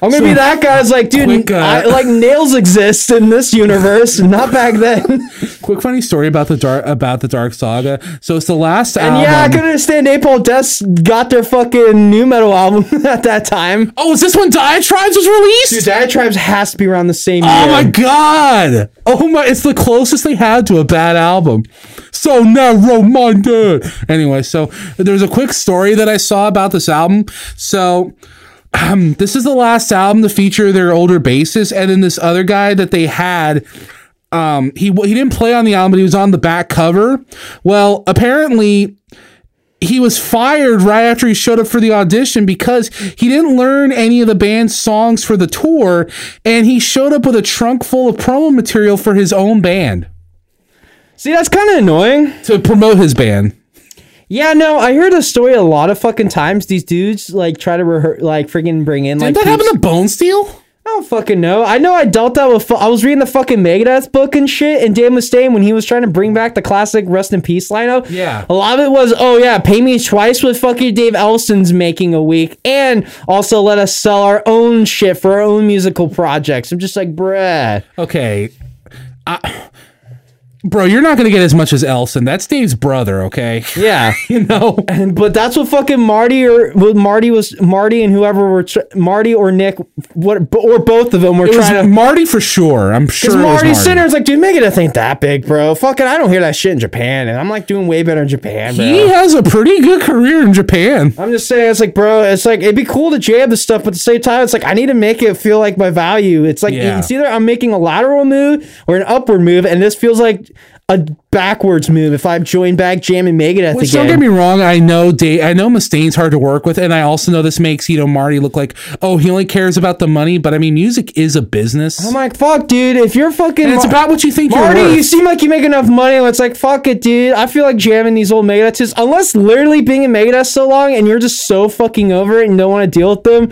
I'm gonna be that guy. who's like, dude, quick, uh, I, like nails exist in this universe, not back then. Quick funny story about the dark about the Dark Saga. So it's the last And album. yeah, I could understand Napalm Death got their fucking nu metal album at that time. oh, is this when Diatribes was released? Dude, Diatribes has to be around the same year. Oh my god! Oh my! It's the closest they had to a bad album. So narrow-minded. Anyway, so there's a quick story that I saw about this album. So. Um, this is the last album to feature their older bassist, and then this other guy that they had. Um, he he didn't play on the album, but he was on the back cover. Well, apparently, he was fired right after he showed up for the audition because he didn't learn any of the band's songs for the tour and he showed up with a trunk full of promo material for his own band See, that's kind of annoying. to promote his band. Yeah, no, I heard the story a lot of fucking times. These dudes like try to rehearse, like freaking bring in like. Did that happen to Bone Steel? I don't fucking know. I know I dealt that with. fu- I was reading the fucking Megadeth book and shit, and Dave Mustaine when he was trying to bring back the classic Rust in Peace lineup. Yeah. a lot of it was, oh yeah, pay me twice with fucking Dave Ellefson's making a week, and also let us sell our own shit for our own musical projects. I'm just like, bruh. Okay. I, bro, you're not going to get as much as Ellefson. That's Dave's brother, okay? Yeah. you know? And but that's what fucking Marty or what Marty was Marty and whoever were tr- Marty or Nick what or both of them were It was trying to. Marty for sure. I'm sure. Because Marty Marty. Sinner's like, dude, Megadeth ain't that big, bro. Fucking, I don't hear that shit in Japan, and I'm like doing way better in Japan, bro. He has a pretty good career in Japan. I'm just saying, it's like, bro, it's like it'd be cool to jam the stuff, but at the same time, it's like I need to make it feel like my value. It's like Yeah. it's either I'm making a lateral move or an upward move, and this feels like a backwards move if I join back jamming Megadeth Which again. don't get me wrong, I know Dave, I know Mustaine's hard to work with, and I also know this makes you know Marty look like oh he only cares about the money, but I mean music is a business, I'm like, fuck, dude. If you're fucking, and it's Mar- about what you think Marty, you seem like you make enough money. and It's like, fuck it, dude. I feel like jamming these old Megadeths. unless literally being in Megadeth so long and you're just so fucking over it and don't want to deal with them,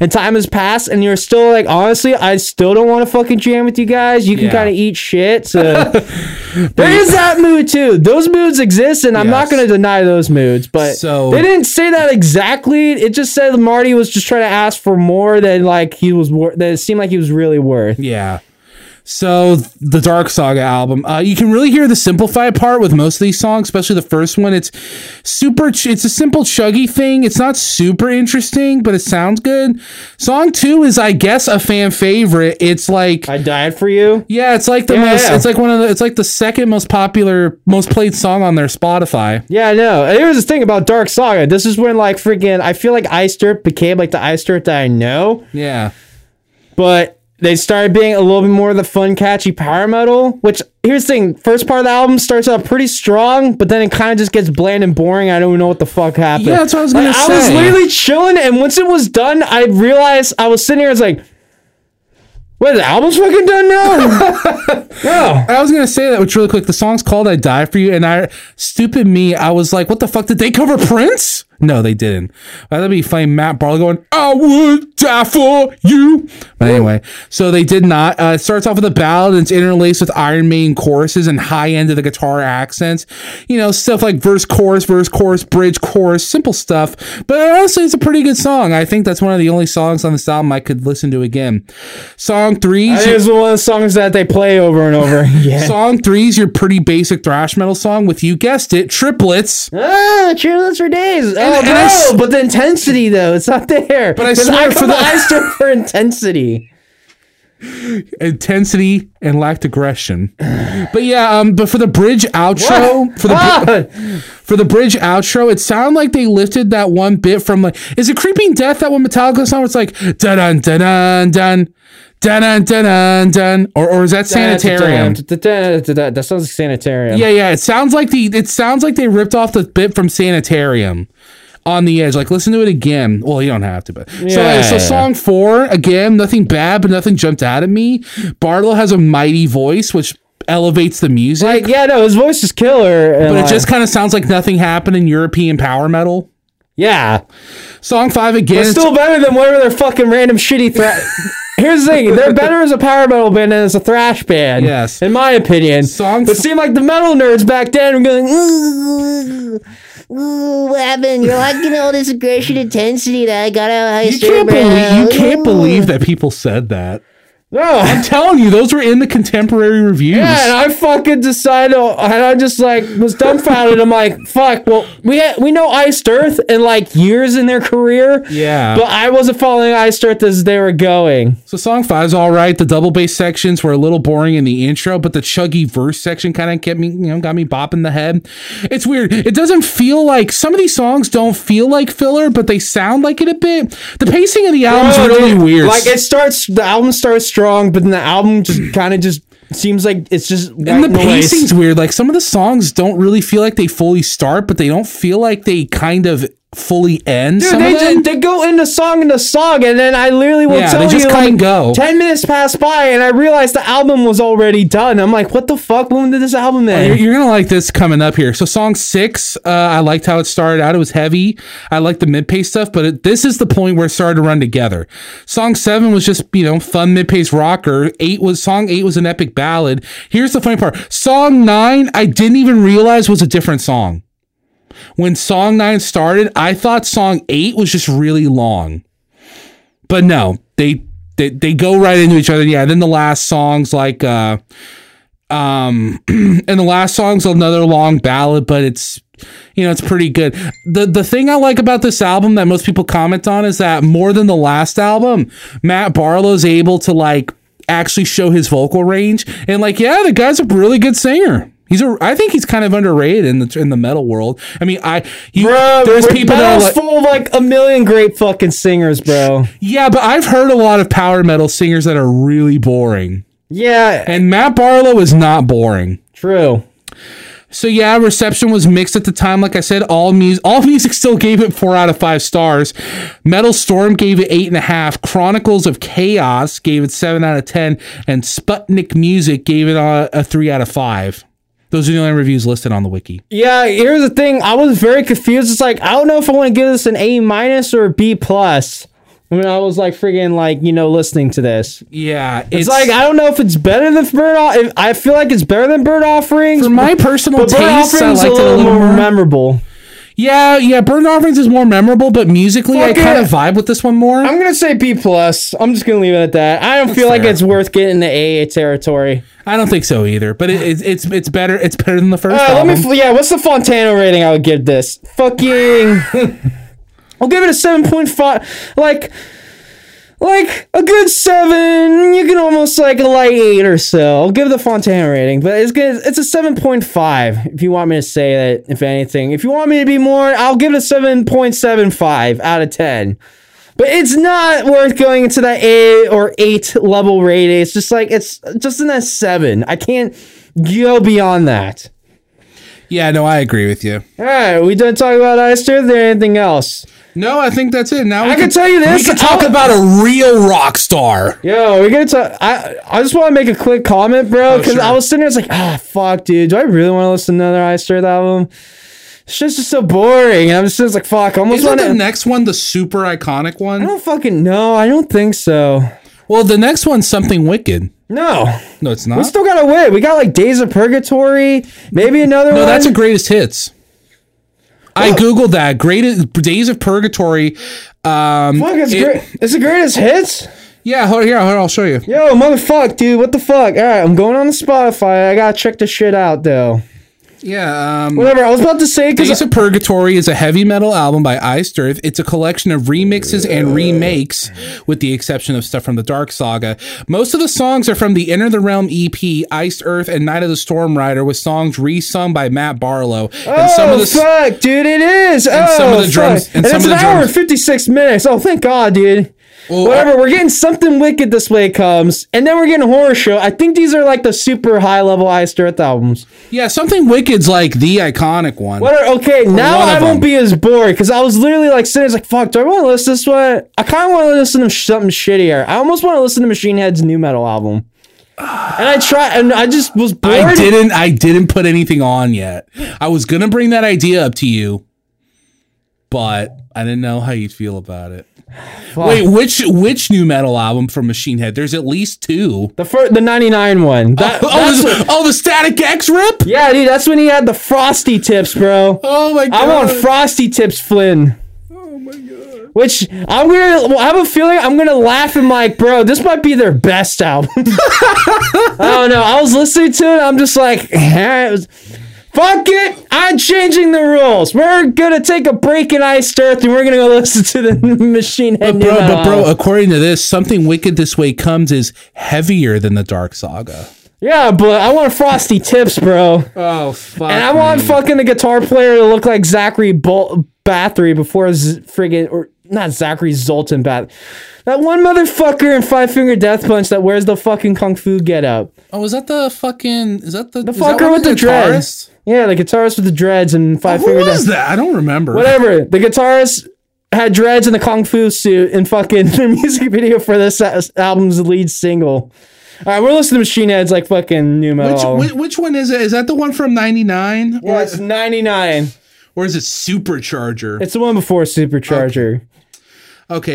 and time has passed and you're still like, honestly, I still don't want to fucking jam with you guys. You can Yeah. kind of eat shit. So there is that mood too. Those moods exist, and I'm not going to deny those moods. But So- they didn't say that exactly. It just said Marty was just trying to ask for more than like he was worth. That it seemed like he was really worth. Yeah. So the Dark Saga album, uh, you can really hear the simplified part with most of these songs, especially the first one. It's super. Ch- it's a simple chuggy thing. It's not super interesting, but it sounds good. Song two is, I guess, a fan favorite. It's like. I died for you. yeah, it's like the Yeah, most. yeah. It's like one of the. It's like the second most popular, most played song on their Spotify. Yeah, I know. And Here's the thing about Dark Saga. This is when like freaking I feel like Ice Dirt became like the Ice Dirt that I know, Yeah, but they started being a little bit more of the fun, catchy power metal. Which here's the thing: first part of the album starts out pretty strong, but then it kind of just gets bland and boring. I don't know what the fuck happened. Yeah, that's what I was gonna Like, I was literally chilling, and once it was done, I realized I was sitting here. I was like. Wait, the album's fucking done now? no. I was gonna say that, which really quick. The song's called "I Die for You," and I, stupid me, I was like, "What the fuck? Did they cover Prince?" No, they didn't. That'd be funny. Matt Barlow going, "I would die for you." But anyway, so they did not. Uh, it starts off with a ballad and it's interlaced with Iron Maiden choruses and high end of the guitar accents. You know, stuff like verse, chorus, verse, chorus, bridge, chorus, simple stuff. But honestly, it's a pretty good song. I think that's one of the only songs on this album I could listen to again. Song three. is one of the songs that they play over and over again. Song three is your pretty basic thrash metal song with you guessed it, triplets. Ah, cheerless for days. oh and no, I but the intensity though, it's not there. But I swear for for the I for intensity. Intensity and lacked aggression. But yeah, um, but for the bridge outro, for the Ah! for the bridge outro, it sounded like they lifted that one bit from like is it Creeping Death that one Metallica song where it's like dun dun dun dun dun dun dun dun dun or or is that Sanitarium? That sounds like sanitarium. Yeah, yeah. It sounds like the it sounds like they ripped off the bit from Sanitarium on the edge. Like listen to it again. Well, you don't have to, but so Yeah, so yeah, song four again, nothing bad, but nothing jumped out at me. Barlow has a mighty voice, which elevates the music, Like, yeah, no, his voice is killer. but it like, just kind of sounds like nothing happened in European power metal. yeah, Song five again. it's still better than whatever their fucking random shitty thrash. Here's the thing: they're better as a power metal band than as a thrash band. Yes. in my opinion. Song but seemed like the metal nerds back then were going. Ooh, ooh, what happened? You're liking all this aggression intensity that I got out of you can't believe you can't believe that people said that. No, I'm telling you, those were in the contemporary reviews. Yeah, and I fucking decided, and I just like was dumbfounded. I'm like, fuck. Well, we had, we know Iced Earth in like years in their career. Yeah. but I wasn't following Iced Earth as they were going. So song five is all right. The double bass sections were a little boring in the intro, but the chuggy verse section kind of kept me, you know, got me bopping the head. It's weird. It doesn't feel like some of these songs don't feel like filler, but they sound like it a bit. The pacing of the album's Oh, really dude, weird. Like it starts, the album starts strong, but then the album just kind of just seems like it's just And the noise. pacing's weird. Like some of the songs don't really feel like they fully start, but they don't feel like they kind of fully end. Dude, they, just, they go into song into song, and then I literally will Yeah, tell they just you come like and go. ten minutes pass by, and I realized the album was already done. I'm like, what the fuck? When did this album You're, end? you're gonna like this coming up here. So song six, uh, I liked how it started out. It was heavy. I liked the mid pace stuff, but it, this is the point where it started to run together. Song seven was just you know fun mid pace rocker. Eight was song eight was an epic ballad. Here's the funny part. Song nine, I didn't even realize was a different song. When song nine started, I thought song eight was just really long, but no, they they, they go right into each other. Yeah. Then the last songs like. uh um and the last song's another long ballad but it's you know it's pretty good the the thing i like about this album that most people comment on is that more than the last album matt barlow's able to like actually show his vocal range and like yeah the guy's a really good singer He's a. I think he's kind of underrated in the in the metal world. I mean, I you, Bro, there's people that are like, full of like a million great fucking singers, bro. yeah, but I've heard a lot of power metal singers that are really boring, Yeah, and Matt Barlow is not boring. true. So yeah, reception was mixed at the time. Like I said, all music, all music still gave it four out of five stars. Metal Storm gave it eight and a half. Chronicles of Chaos gave it seven out of ten, and Sputnik Music gave it a, a three out of five. Those are the only reviews listed on the wiki. Yeah, here's the thing. I was very confused. It's like I don't know if I want to give this an A minus or a B plus. I mean, I was like friggin' like you know listening to this, Yeah, it's, like I don't know if it's better than Bird. Off- if I feel like it's better than Burnt Offerings. for my personal but Bird taste, I Offerings liked a it a little little more more. memorable. Yeah, yeah, Burn Offerings is more memorable, but musically, I Fuck kind it. of vibe with this one more. I'm gonna say B plus. I'm just gonna leave it at that. I don't feel like fair. it's worth getting the A territory. I don't think so either, but it, it's it's it's better. It's better than the first Uh, let me. Yeah, what's the Fantano rating I would give this? Fucking. I'll give it a seven point five. Like, like a good seven. You can almost like a light eight or so. I'll give the Fantano rating, but it's good. It's a seven point five. If you want me to say that, if anything, if you want me to be more, I'll give it a seven point seven five out of ten. But it's not worth going into that A or eight level rating. It's just like it's just in that seven. I can't go beyond that. Yeah, no, I agree with you. All right, we done talking about Ice Earth. Is there anything else? No, I think that's it. Now we I can tell you this. We can talk I'll- about a real rock star. Yo, we're gonna talk. I I just want to make a quick comment, bro, because sure. I was sitting there, it's like, ah, fuck, dude. Do I really want to listen to another Ice Earth album? It's just, just so boring. And I'm just, just like, fuck. I almost Isn't want the next one the super iconic one? I don't fucking know. I don't think so. Well, the next one's something wicked. No, No, it's not. we still gotta wait. We got like Days of Purgatory, maybe another no, one. that's a greatest hits. I googled that. Greatest Days of Purgatory. Um, Fuck, it's it- great. It's the greatest hits. Yeah, hold, here, hold, I'll show you. Yo, motherfuck, dude. What the fuck? All right, I'm going on the Spotify. I gotta check this shit out, though. Yeah, um, Whatever. I was about to say Days because of Purgatory is a heavy metal album by Iced Earth. It's a collection of remixes and remakes, with the exception of stuff from the Dark Saga. Most of the songs are from the Enter the Realm EP, Iced Earth, and Night of the Storm Rider, with songs resung by Matt Barlow. And Oh some of the fuck, dude! It is. And oh, some of the drums- fuck. and it's of an the hour and fifty six minutes. Oh, thank God, dude. Well, Whatever. We're getting something wicked this way it comes, and then we're getting horror show. I think these are like the super high level Iced Earth albums. yeah, something wicked's like the iconic one. What are, okay, now one I won't them. be as bored because I was literally like sitting there, like, fuck, do I want to listen to this one? I kind of want to listen to something shittier. I almost want to listen to Machine Head's nu metal album. And I tried, and I just was bored. I didn't. I didn't put anything on yet. I was gonna bring that idea up to you, but I didn't know how you'd feel about it. Wait, which which nu metal album from Machine Head? There's at least two. The first, the '99 one. That, Oh, that's the, oh, the Static X rip. yeah, dude, that's when he had the frosty tips, bro. Oh my god! I want frosty tips, Flynn. Oh my god. Which I'm gonna. I have a feeling I'm gonna laugh and like, bro, this might be their best album. I don't know. I was listening to it. I'm just like, eh, it was- fuck it. I'm changing the rules. We're gonna take a break in Ice Earth and we're gonna go listen to the Machine Head. new Bro, but bro, according to this, something wicked this way comes is heavier than the Dark Saga. yeah, but I want frosty tips, bro. Oh fuck! And I want fucking the guitar player to look like Zachary Bol- Bathory before his friggin' or not Zachary Zoltan, bat. that one motherfucker in Five Finger Death Punch that wears the fucking kung fu get up. Oh, is that the fucking? Is that the The fucker with of the dreads. Yeah, the guitarist with the dreads and Five Who Finger was Death. that? I don't remember. Whatever. The guitarist had dreads and the kung fu suit in fucking the music video for this album's lead single. All right, we're listening to Machine Head's like fucking nu metal. Which, which one is it? Is that the one from '99, yeah, it's 99. or is it Supercharger? It's the one before Supercharger. Okay,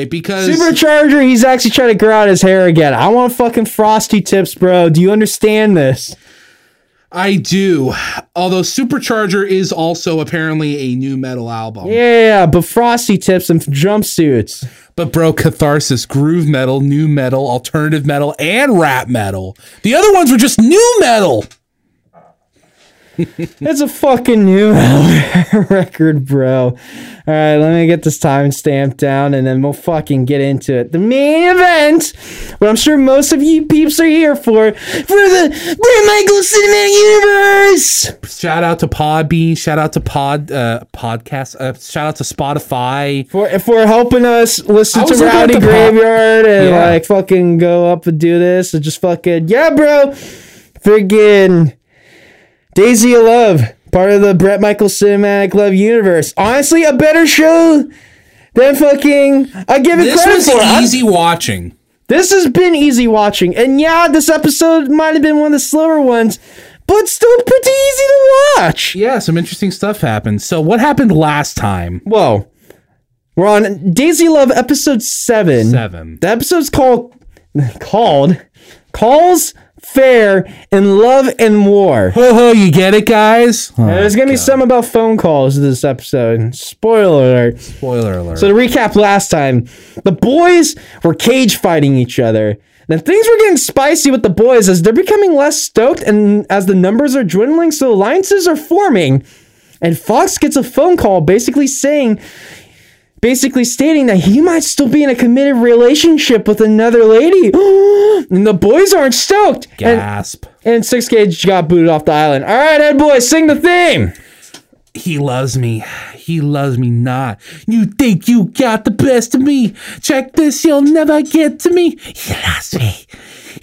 because Supercharger, he's actually trying to grow out his hair again. I want fucking frosty tips, bro. Do you understand this? I do. Although Supercharger is also apparently a nu metal album. Yeah, but frosty tips and jumpsuits. But bro, Catharsis, groove metal, nu metal, alternative metal, and rap metal. The other ones were just nu metal. It's a fucking new record, bro. All right, let me get this time stamp down and then we'll fucking get into it. The main event, what I'm sure most of you peeps are here for, for the Bret Michael Cinematic Universe. Shout out to Podbean. Shout out to Pod uh, Podcast. Uh, shout out to Spotify. For, for helping us listen to was looking at Reality Graveyard and Yeah. like fucking go up and do this and just fucking, yeah, bro. Friggin' Daisy of Love, part of the Bret Michael Cinematic Love universe. Honestly, a better show than fucking I give it This credit was for. I- easy watching. this has been easy watching, and yeah, this episode might have been one of the slower ones, but still pretty easy to watch. Yeah, some interesting stuff happened. So what happened last time? Whoa, we're on Daisy Love episode seven. Seven. The episode's called called calls fair in love and war. Ho ho, you get it, guys? Uh, oh, There's gonna be some about phone calls this episode. Spoiler alert. spoiler alert. So to recap last time, the boys were cage fighting each other. Then things were getting spicy with the boys as they're becoming less stoked and as the numbers are dwindling, so alliances are forming. And Fox gets a phone call basically saying, basically stating that he might still be in a committed relationship with another lady. and the boys aren't stoked. Gasp. and Six Cage got booted off the island. All right, Ed Boy, sing the theme. He loves me. He loves me not. You think you got the best of me? Check this, you'll never get to me. He loves me.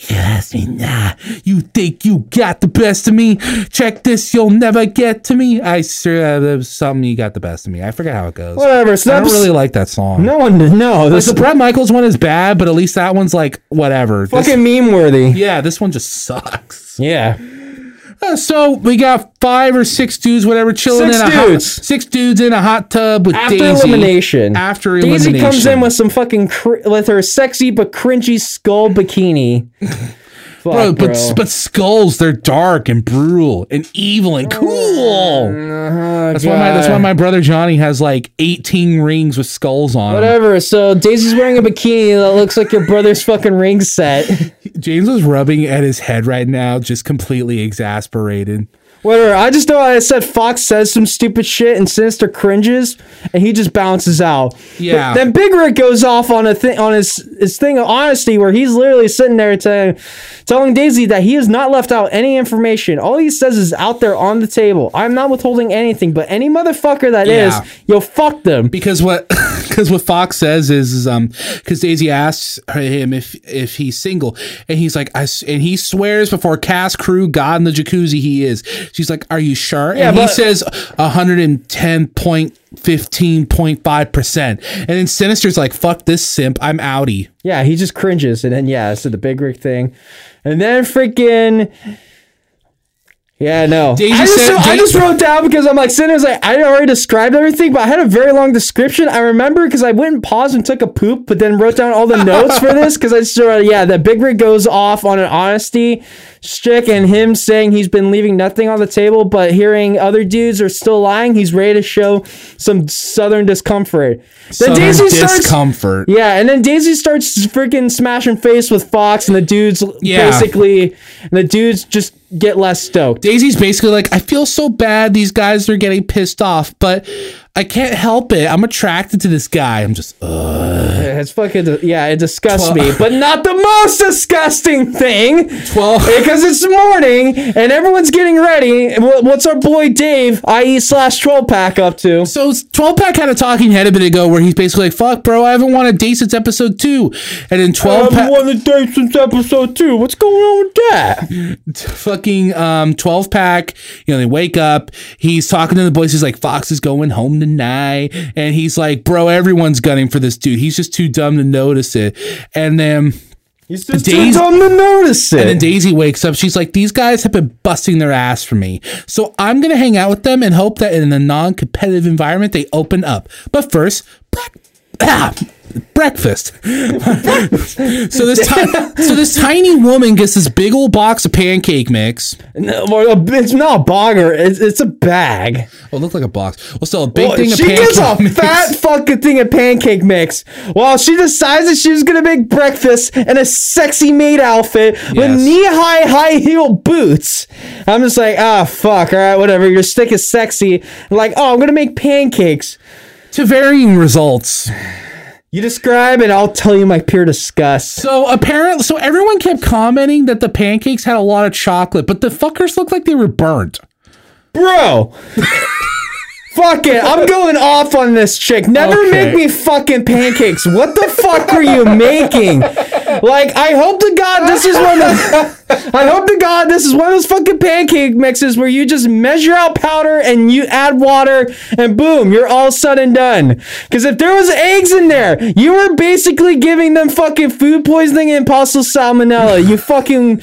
He loves me not. You think you got the best of me? Check this, you'll never get to me. I swear there was something you got the best of me. I forget how it goes. Whatever. So I don't really like that song. No one, no. Like, the Bret Michaels one is bad, but at least that one's like whatever. This- fucking meme worthy. yeah, this one just sucks. Yeah. Uh, so we got five or six dudes, whatever, chilling Six in a dudes. hot, six dudes in a hot tub with After Daisy. elimination. After Daisy elimination, comes in with some fucking cr- with her sexy but cringy skull bikini. Fuck, bro, but but skulls they're dark and brutal and evil and cool. Oh, That's why my that's why my brother Johnny has like eighteen rings with skulls on. 'em. Whatever. So Daisy's wearing a bikini that looks like your brother's fucking ring set. James was rubbing at his head right now, just completely exasperated. Whatever. I just know I said Fox says some stupid shit and Sinister cringes, and he just bounces out. Yeah. But then Big Rig goes off on a thing on his his thing of honesty, where he's literally sitting there telling telling Daisy that he has not left out any information. All he says is out there on the table. I'm not withholding anything, but any motherfucker that is, Yeah. you'll fuck them. Because what because what Fox says is, is um because Daisy asks him if if he's single and he's like I and he swears before cast crew God in the jacuzzi he is. She's like, Are you sure? Yeah, and he says hundred and ten point fifteen point five percent. And then Sinister's like, Fuck this simp, I'm outie. Yeah, he just cringes, and then yeah, so the Big Rig thing, and then freaking. Yeah, no. Daisy I just, said- I just wrote down because I'm like sitting there, like I already described everything, but I had a very long description. I remember because I went and paused and took a poop, but then wrote down all the notes for this because I just wrote, yeah, that Big Rig goes off on an honesty stick and him saying he's been leaving nothing on the table, but hearing other dudes are still lying, he's ready to show some southern discomfort. Then Southern Daisy starts discomfort. yeah, and then Daisy starts freaking smashing face with Fox, and the dudes Yeah. basically, and the dudes just get less stoked. Daisy's basically like, I feel so bad these guys are getting pissed off, but I can't help it. I'm attracted to this guy. I'm just, ugh. it's fucking yeah, it disgusts me, but not the most disgusting thing. 12 Because it's morning and everyone's getting ready. What's our boy Dave, IE slash troll pack, up to? So 12 pack had a talking head a bit ago where he's basically like, fuck, bro, I haven't won a date since episode two. And then 12 pack, won the date since episode two. What's going on with that? fucking um 12 pack, you know, they wake up, he's talking to the boys, he's like, Fox is going home tonight. And he's like, bro, everyone's gunning for this dude. He's just too dumb to notice it. And then. He's just Daisy- too dumb to notice it. And then Daisy wakes up. She's like, These guys have been busting their ass for me. So I'm going to hang out with them and hope that in a non competitive environment, they open up. But first, brec- ah, breakfast. so this ti- so this tiny woman gets this big old box of pancake mix. No, well, it's not a bogger. It's, it's a bag. Oh, it looked like a box. Well, still a big Well, thing of she gets a mix. fat fucking thing of pancake mix. While she decides that she's gonna make breakfast in a sexy maid outfit with Yes. knee high, high heel boots. I'm just like, ah, fuck. All right, whatever. Your stick is sexy. Like, oh, I'm gonna make pancakes. to varying results. You describe, and I'll tell you my pure disgust. So apparently, so everyone kept commenting that the pancakes had a lot of chocolate, but the fuckers looked like they were burnt. Bro. Fuck it. I'm going off on this chick. Never Okay. make me fucking pancakes. What the fuck are you making? Like, I hope to God this is one of I hope to God this is one of those fucking pancake mixes where you just measure out powder and you add water and boom, you're all said and done. Because if there was eggs in there, you were basically giving them fucking food poisoning and possible salmonella. You fucking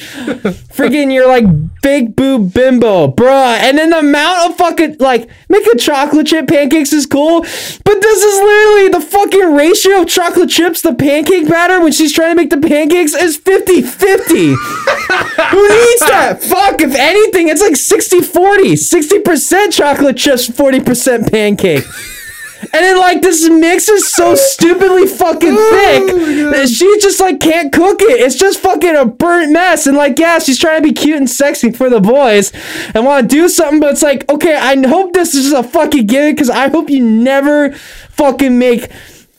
freaking you're like big boob bimbo, bruh. And then the amount of fucking like making chocolate chip pancakes is cool, but this is literally the fucking ratio of chocolate chips to pancake batter when she's trying to make the pancakes is 50 50. Who needs that? Fuck, if anything, it's like 60 40. 60% chocolate chips, 40% pancake. And then like this mix is so stupidly fucking oh thick that she just like can't cook it. It's just fucking a burnt mess. And like, yeah, she's trying to be cute and sexy for the boys and want to do something, but it's like, okay, I hope this is just a fucking gimmick because I hope you never fucking make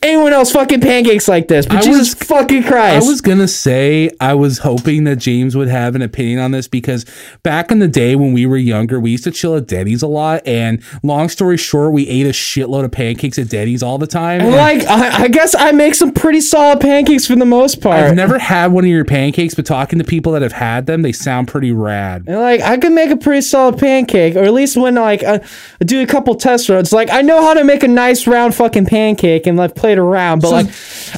anyone else fucking pancakes like this. But I Jesus was- fucking Christ. I was gonna say I was hoping that James would have an opinion on this because back in the day when we were younger, we used to chill at Denny's a lot. And long story short, we ate a shitload of pancakes at Denny's all the time. And, like, I, I guess I make some pretty solid pancakes for the most part. I've never had one of your pancakes, but talking to people that have had them, they sound pretty rad. And like I can make a pretty solid pancake, or at least when like I, I do a couple test runs, like I know how to make a nice round fucking pancake and like play it around. But like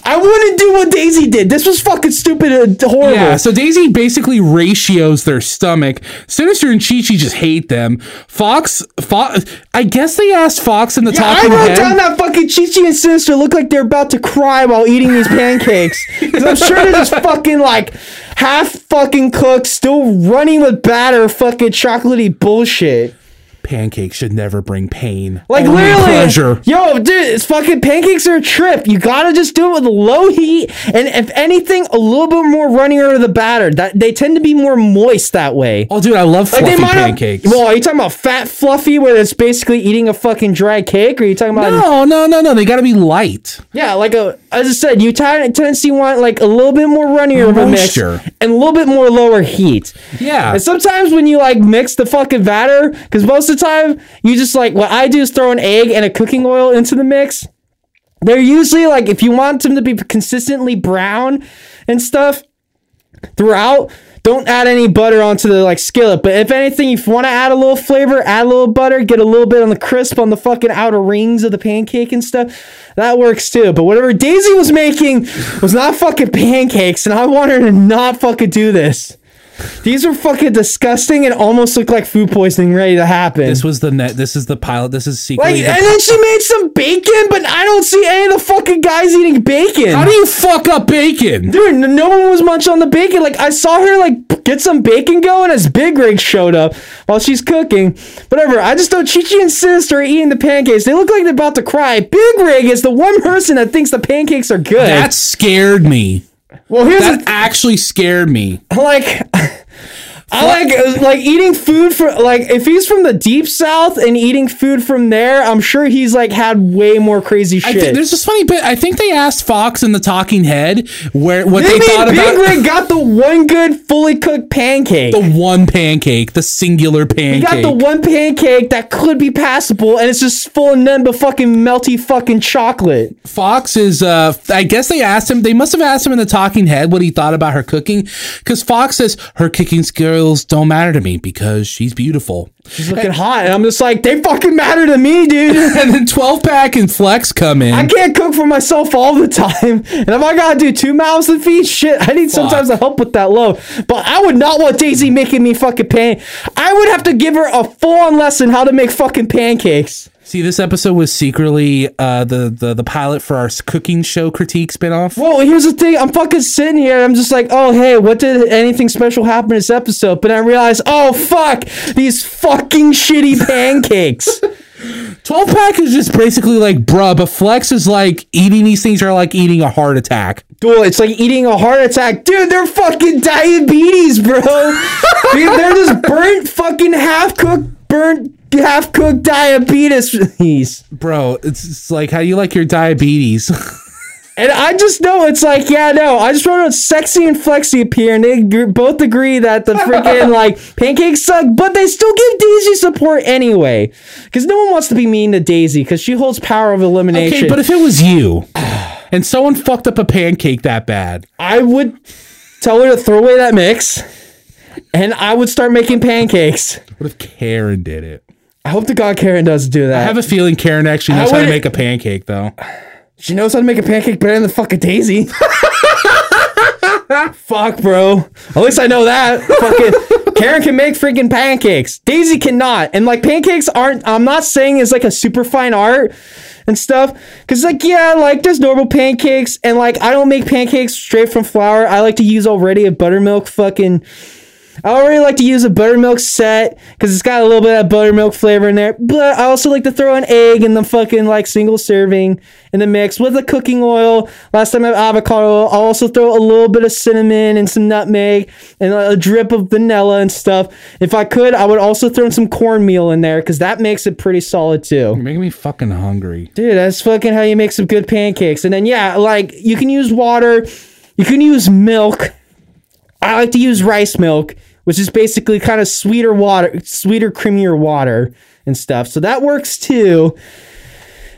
I wouldn't do what Daisy did. This was fucking stupid and horrible. Yeah, so Daisy basically ratios their stomach. Sinister and Chi Chi just hate them. Fox, Fox, I guess they asked Fox in the Yeah, I wrote down that fucking Chi Chi and Sinister look like they're about to cry while eating these pancakes. 'Cause I'm sure they're just fucking like half fucking cooked, still running with batter, fucking chocolatey bullshit. Pancakes should never bring pain. Like only literally, pleasure. yo, dude, it's fucking pancakes are a trip. You gotta just do it with low heat, and if anything, a little bit more runnier of the batter. That they tend to be more moist that way. Oh, dude, I love Like fluffy they might pancakes. Have, well, are you talking about fat, fluffy, where it's basically eating a fucking dry cake? Or are you talking about no, no, no, no. They got to be light. yeah, like a as I said, you tend tend to want like a little bit more runnier of a mix and a little bit more lower heat. Yeah. And sometimes when you like mix the fucking batter, because most of the time you just like what I do is throw an egg and a cooking oil into the mix. They're usually like if you want them to be consistently brown and stuff throughout, don't add any butter onto the like skillet. But if anything, if you want to add a little flavor, add a little butter, get a little bit on the crisp on the fucking outer rings of the pancake and stuff. That works too. But whatever Daisy was making was not fucking pancakes, and I want her to not fucking do this. These are fucking disgusting and almost look like food poisoning ready to happen. This was the net. This is the pilot. This is like, secretly. and then she made some bacon, but I don't see any of the fucking guys eating bacon. how do you fuck up bacon? Dude, no one was much on the bacon. Like I saw her like get some bacon going as Big Rig showed up while she's cooking. Whatever. I just know Chi Chi and Sinister are eating the pancakes. They look like they're about to cry. Big Rig is the one person that thinks the pancakes are good. That scared me. Well, here's That the actually scared me. like I like like eating food for like if he's from the deep south and eating food from there, I'm sure he's like had way more crazy I shit. think there's this funny bit. I think they asked Fox in the Talking Head where what they, Maybe thought Big about Rig got the one good fully cooked pancake. the one pancake, the singular pancake. he got the one pancake that could be passable, and it's just full of none but fucking melty fucking chocolate. Fox is uh I guess they asked him they must have asked him in the talking head what he thought about her cooking cuz Fox says her cooking skills don't matter to me because she's beautiful. She's looking hot, and I'm just like, they fucking matter to me, dude. And then 12 pack and Flex come in. I can't cook for myself all the time. And if I gotta do two mouths to feed, shit, I need sometimes to help with that load. But I would not want Daisy making me fucking pan. I would have to give her a full on lesson how to make fucking pancakes. See this episode was secretly uh the the, the pilot for our cooking show critique spinoff. Well, here's the thing. I'm fucking sitting here. I'm just like, oh, hey, what did anything special happen in this episode? But I realize, oh, fuck, these fucking shitty pancakes. 12 pack is just basically like bruh, but Flex is like eating these things are like eating a heart attack. Dude, it's like eating a heart attack. Dude, they're fucking diabetes, bro. Dude, they're just burnt fucking half cooked, burnt half cooked diabetes. Bro, it's, it's like how you like your diabetes. And I just know it's like, yeah, no. I just wrote out sexy and flexy up here, and they gr- both agree that the freaking like pancakes suck, but they still give Daisy support anyway. Because no one wants to be mean to Daisy because she holds power of elimination. okay, but if it was you and someone fucked up a pancake that bad, I would tell her to throw away that mix, and I would start making pancakes. what if Karen did it? I hope to God Karen does do that. I have a feeling Karen actually knows I how to make a pancake though. She knows how to make a pancake better than the fucking Daisy. Fuck, bro. At least I know that. Fucking Karen can make freaking pancakes. Daisy cannot. And like pancakes aren't. I'm not saying it's like a super fine art and stuff. Cause like yeah, like there's normal pancakes and like I don't make pancakes straight from flour. I like to use already a buttermilk fucking. I already like to use a buttermilk set because it's got a little bit of buttermilk flavor in there. But I also like to throw an egg in the fucking like single serving in the mix with the cooking oil. Last time I had avocado oil. I'll also throw a little bit of cinnamon and some nutmeg and a drip of vanilla and stuff. If I could, I would also throw some cornmeal in there because that makes it pretty solid too. You're making me fucking hungry. Dude, that's fucking how you make some good pancakes. And then yeah, like you can use water, you can use milk. I like to use rice milk, which is basically kind of sweeter water, sweeter, creamier water and stuff. So that works too.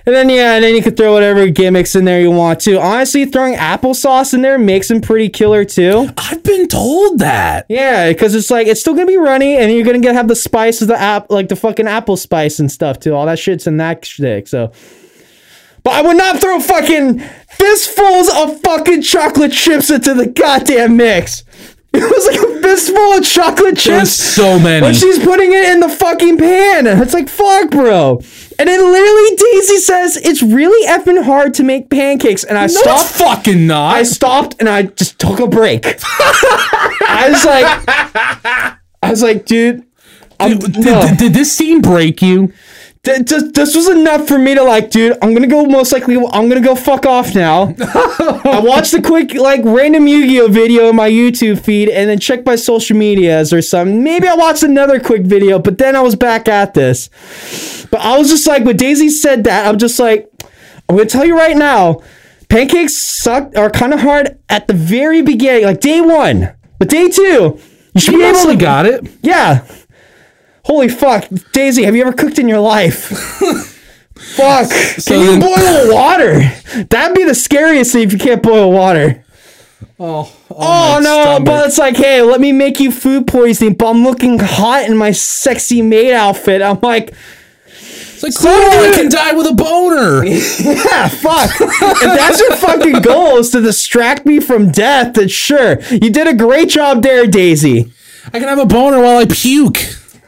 And then yeah, and then you can throw whatever gimmicks in there you want to. Honestly, throwing applesauce in there makes them pretty killer too. I've been told that. Yeah, because it's like it's still gonna be runny, and you're gonna get have the spice of the app, like the fucking apple spice and stuff too. All that shit's in that shit. So, but I would not throw fucking fistfuls of fucking chocolate chips into the goddamn mix. It was like a fistful of chocolate There's chips. so many. When she's putting it in the fucking pan, it's like fuck, bro. And then literally Daisy says it's really effing hard to make pancakes, and I no, stopped fucking not. I stopped and I just took a break. I was like, I was like, dude, did, no. did- did this scene break you? Th- th- this was enough for me to like, dude. I'm gonna go. Most likely, I'm gonna go fuck off now. I watched a quick like random Yu-Gi-Oh video in my YouTube feed, and then checked my social medias or something. Maybe I watched another quick video, but then I was back at this. But I was just like, when Daisy said that, I'm just like, I'm gonna tell you right now, pancakes suck are kind of hard at the very beginning, like day one. But day two, you should You be able to got it. yeah. Holy fuck, Daisy, have you ever cooked in your life? fuck. Can you then- boil water? That'd be the scariest thing if you can't boil water. Oh, Oh, oh no, but it's like, hey, let me make you food poisoning, but I'm looking hot in my sexy maid outfit. I'm like, it's like cool. I can die with a boner. yeah, fuck. if that's your fucking goal is to distract me from death, then sure. You did a great job there, Daisy. I can have a boner while I puke.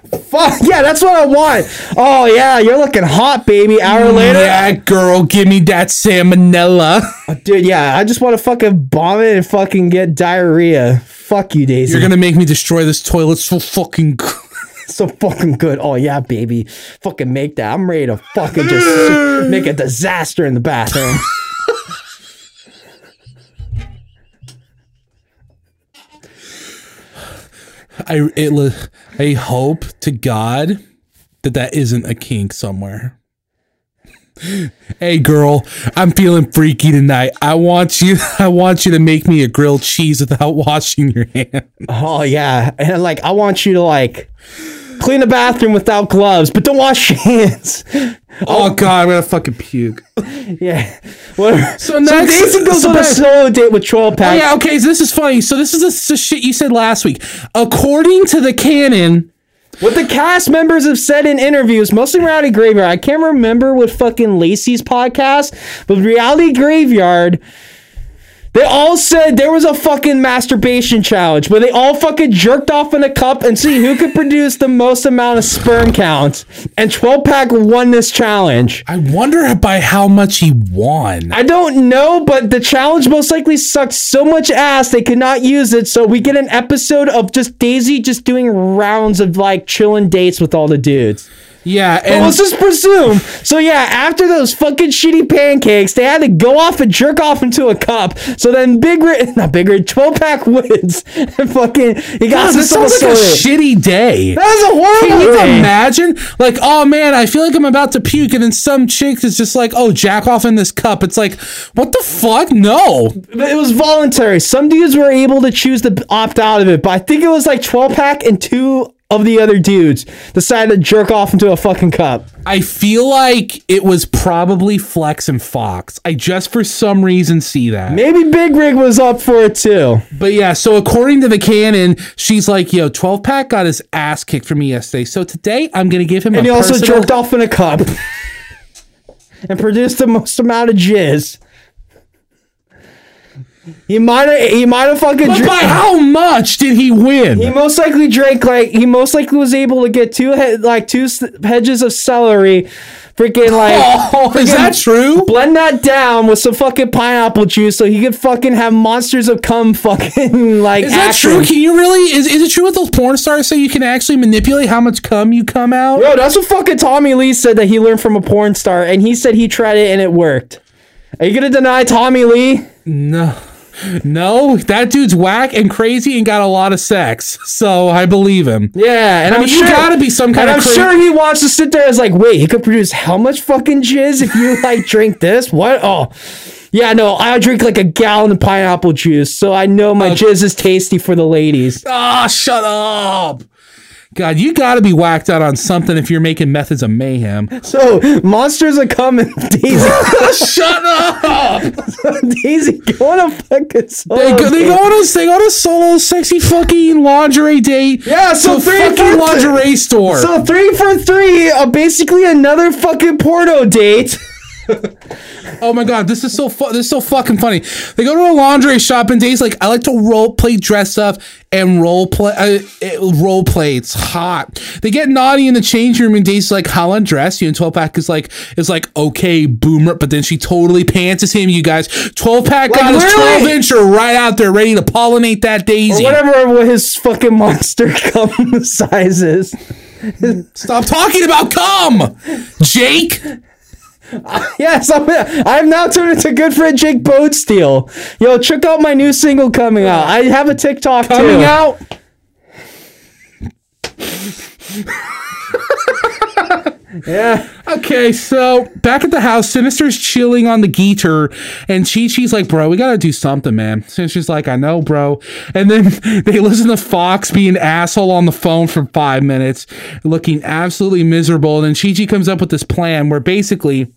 Fuck, yeah, that's what I want. Oh yeah, you're looking hot, baby. Hour later. Yeah, girl, give me that salmonella. Uh, dude, yeah, I just want to fucking vomit and fucking get diarrhea. Fuck you, Daisy. You're gonna make me destroy this toilet so fucking good. so fucking good. Oh yeah, baby. Fucking make that. I'm ready to fucking just make a disaster in the bathroom. I it I hope to God that that isn't a kink somewhere. Hey girl, I'm feeling freaky tonight. I want you I want you to make me a grilled cheese without washing your hands. Oh yeah, and like I want you to like clean the bathroom without gloves, but don't wash your hands. Oh god, I'm gonna fucking puke. Yeah. Whatever. So So next- Daisy goes so on a next- solo date with 12 Oh, yeah, okay, so this is funny. So this is the, the shit you said last week. According to the canon, What the cast members have said in interviews, mostly Reality Graveyard. I can't remember what fucking Lacey's podcast, but Reality Graveyard. They all said there was a fucking masturbation challenge where they all fucking jerked off in a cup and see who could produce the most amount of sperm count. And 12 pack won this challenge. I wonder by how much he won. I don't know, but the challenge most likely sucked so much ass they could not use it. So we get an episode of just Daisy just doing rounds of like chilling dates with all the dudes. Yeah, But and let's just presume. So yeah, after those fucking shitty pancakes, they had to go off and jerk off into a cup. So then Big Red, not Big Red, 12 pack wins. and fucking, he got God, this sounds like a shitty day. That was a horrible. Can you day. imagine? Like, oh man, I feel like I'm about to puke, and then some chick is just like, oh, jack off in this cup. It's like, what the fuck? No. It was voluntary. Some dudes were able to choose to opt out of it, but I think it was like 12 pack and two of the other dudes decided to jerk off into a fucking cup. I feel like it was probably Flex and Fox. I just for some reason see that. Maybe Big Rig was up for it too. But yeah, so according to the canon, she's like, yo, 12 pack got his ass kicked from me yesterday. So today I'm gonna give him And he also personal- jerked off in a cup and produced the most amount of jizz. He might have. He might have fucking. But by how much did he win? he most likely drank like he most likely was able to get two he- like two s- hedges of celery, freaking like oh, is that true? blend that down with some fucking pineapple juice so he could fucking have monsters of cum fucking like Is that action. true? Can you really? Is, is it true what those porn stars say? You can actually manipulate how much cum you come out. Yo, that's what fucking Tommy Lee said that he learned from a porn star, and he said he tried it and it worked. Are you gonna deny Tommy Lee? No, no, that dude's whack and crazy and got a lot of sex. So I believe him. Yeah, and I I'm mean, you sure, gotta be some kind and of I'm cra- sure he wants to sit there as like, wait, he could produce how much fucking jizz if you like drink this? What? Oh, yeah, no, I drink like a gallon of pineapple juice, so I know my jizz is tasty for the ladies. Ah, shut up. God, you got to be whacked out on something if you're making methods of mayhem. So monsters are coming, Daisy. shut up. Daisy, go on a fucking solo They go, they go on a they go on a solo sexy fucking lingerie date. Yeah, so three fucking for- lingerie store. So three for three, uh, basically another fucking porno date. Oh my god, this is so fu- this is so fucking funny. They go to a laundry shop and Dave's like, I like to role play dress up and role play uh, role play. It's hot. They get naughty in the change room and Dave's like, How undress you? And 12 pack is like is like, okay, boomer, but then she totally pants him, you guys. 12 pack got his literally- 12 incher right out there ready to pollinate that daisy. Whatever what his fucking monster cum sizes. Stop talking about cum, Jake. Yes, I'm, I've now turned into good friend Jake Bodesteel. Yo, check out my new single coming out. I have a TikTok Coming too. out. Yeah. Okay, so back at the house, Sinister's chilling on the guitar, and Chi Chi's like, "Bro, we gotta do something, man." Sinister's like, "I know, bro." And then they listen to Fox be an asshole on the phone for five minutes, looking absolutely miserable. And then Chi Chi comes up with this plan where basically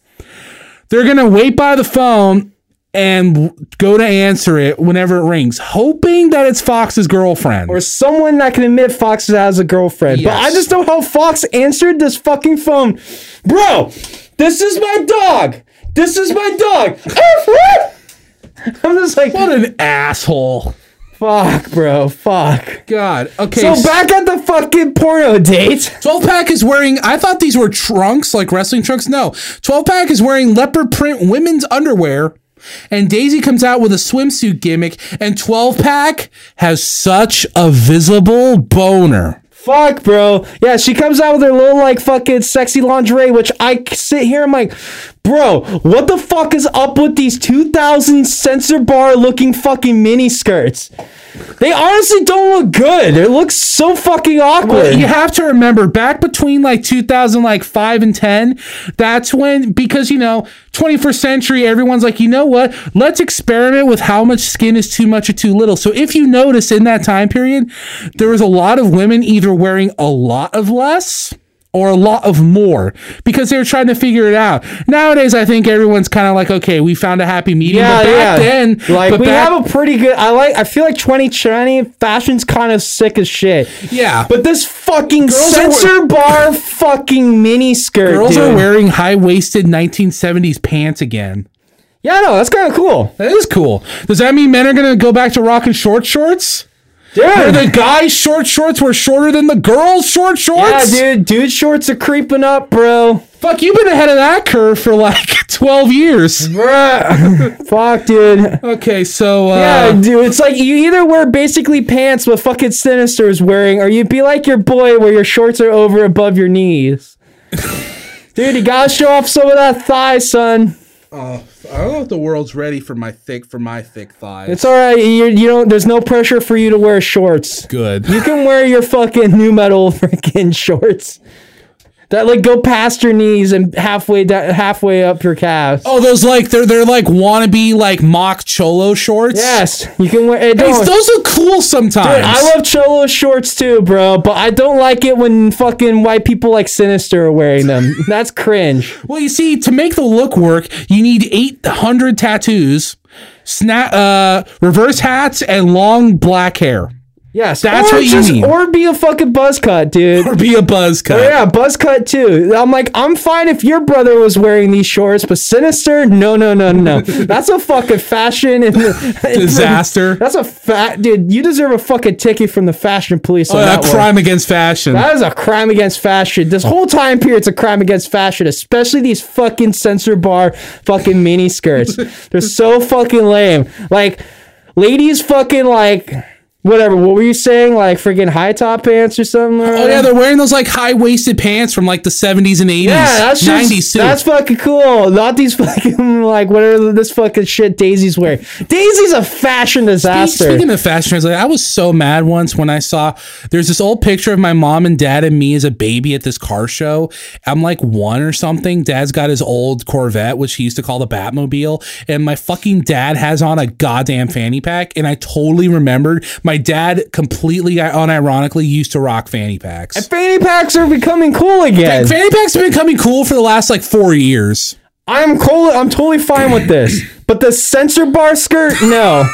they're gonna wait by the phone and go to answer it whenever it rings, hoping that it's Fox's girlfriend. Or someone that can admit Fox has a girlfriend. But I just know how Fox answered this fucking phone. Bro, this is my dog. This is my dog. I'm just like, what an asshole! Fuck, bro, fuck. God. Okay. So back at the fucking porno date. 12 pack is wearing, I thought these were trunks, like wrestling trunks. No. 12 pack is wearing leopard print women's underwear. And Daisy comes out with a swimsuit gimmick. And 12 pack has such a visible boner. Fuck, bro. Yeah, she comes out with her little like fucking sexy lingerie, which I sit here. I'm like, bro, what the fuck is up with these 2000 censor bar looking fucking mini skirts? they honestly don't look good. It looks so fucking awkward. Well, you have to remember back between like 2000 like 5 and 10 that's when because you know 21st century everyone's like you know what let's experiment with how much skin is too much or too little so if you notice in that time period there was a lot of women either wearing a lot of less or a lot of more because they were trying to figure it out. Nowadays, I think everyone's kind of like, okay, we found a happy medium. yeah, but back yeah. then, like but we back- have a pretty good. I like. I feel like 2020 fashion's kind of sick as shit. yeah, But this fucking Girls are censor bar fucking mini skirt. girls dude. are wearing high waisted 1970s pants again. Yeah, no, that's kind of cool. That is cool. Does that mean men are gonna go back to rocking short shorts? Where Dude. the guys' short shorts were shorter than the girls' short shorts. Yeah, dude, dude shorts are creeping up, bro. Fuck, you've been ahead of that curve for like 12 years. Bruh. Fuck, dude. Okay, so uh, Yeah, dude, it's like you either wear basically pants what fucking Sinister is wearing, or you'd be like your boy where your shorts are over above your knees. dude, you gotta show off some of that thigh, son. Oh, I don't know if the world's ready for my thick for my thick thighs. It's alright. You you don't. There's no pressure for you to wear shorts. good. You can wear your fucking nu metal freaking shorts that like go past your knees and halfway down, halfway up your calves. Oh, those like they're they're like wannabe like mock cholo shorts. Yes, you can wear. It Hey, those are cool sometimes. Dude, I love cholo shorts too, bro, but I don't like it when fucking white people like Sinister are wearing them. That's cringe. Well, you see, to make the look work, you need 800 tattoos, snap, uh, reverse hats, and long black hair. Yes, That's or what you just- need. Or be a fucking buzz cut, dude. Or be a buzz cut. Yeah, buzz cut too. I'm like, I'm fine if your brother was wearing these shorts, but Sinister, no, no, no, no. That's a fucking fashion and Disaster. That's a fat dude. You deserve a fucking ticket from the fashion police. Oh, on that that crime against fashion. That is a crime against fashion. This whole time period's a crime against fashion, especially these fucking censor bar fucking mini skirts. They're so fucking lame. Like, ladies fucking like whatever. What were you saying? Like freaking high top pants or something? oh, yeah, they're wearing those like high waisted pants from like the 70s and 80s. Yeah, that's just 90s too. that's fucking cool. Not these fucking like whatever this fucking shit Daisy's wearing. Daisy's a fashion disaster. Speaking of fashion I was so mad once when I saw there's this old picture of my mom and dad and me as a baby at this car show. I'm like one or something. Dad's got his old Corvette, which he used to call the Batmobile, and my fucking dad has on a goddamn fanny pack. And I totally remembered my dad completely unironically used to rock fanny packs. Fanny packs are becoming cool again. Fanny packs have been becoming cool for the last like four years. I'm cool. I'm totally fine with this. But the censor bar skirt, no.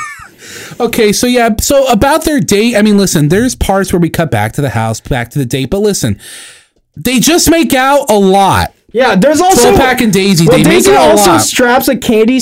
Okay, so yeah, so about their date, I mean, listen, there's parts where we cut back to the house, back to the date, but listen, they just make out a lot. Yeah, there's also pack and Daisy, Well, they Daisy make out a also lot. straps a candy.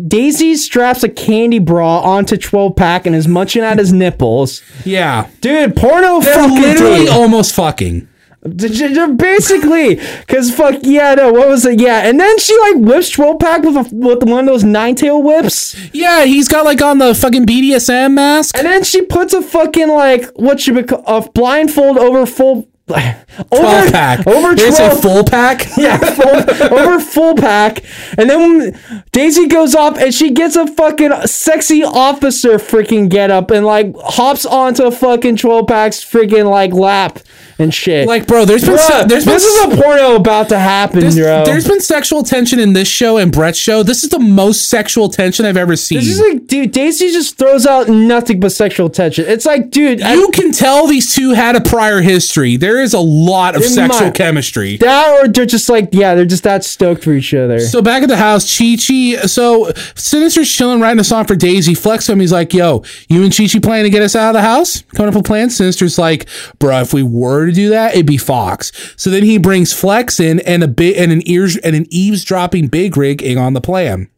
Daisy straps a candy bra onto 12 pack and is munching at his nipples. yeah, Dude, porno they're fucking literally date. almost fucking. Basically, because fuck yeah, no, what was it? Yeah, and then she like whips 12 pack with a, with one of those nine tail whips, Yeah, he's got like on the fucking BDSM mask. and then she puts a fucking like what should be a blindfold over full. Over, Twelve pack. over Did it say full pack. Yeah, full, over full pack. And then Daisy goes off and she gets a fucking sexy officer freaking get up and like hops onto a fucking 12 pack's freaking like lap and shit. Like, bro, there's been Bruh, se- there's been this is a porno about to happen, there's, bro. there's been sexual tension in this show and Bret's show. This is the most sexual tension I've ever seen. It's just like, dude, Daisy just throws out nothing but sexual tension. It's like, dude, I- you can tell these two had a prior history. There is a lot of sexual my- chemistry. that or they're just like, yeah, they're just that stoked for each other. So back at the house, Chi Chi. So Sinister's chilling, writing a song for Daisy. Flex him. He's like, "Yo, you and Chi Chi planning to get us out of the house? Coming up with plans?" Sinister's like, "Bro, if we were to do that, it'd be Fox." So then he brings Flex in and a bit and an ears and an eavesdropping big rig on the plan.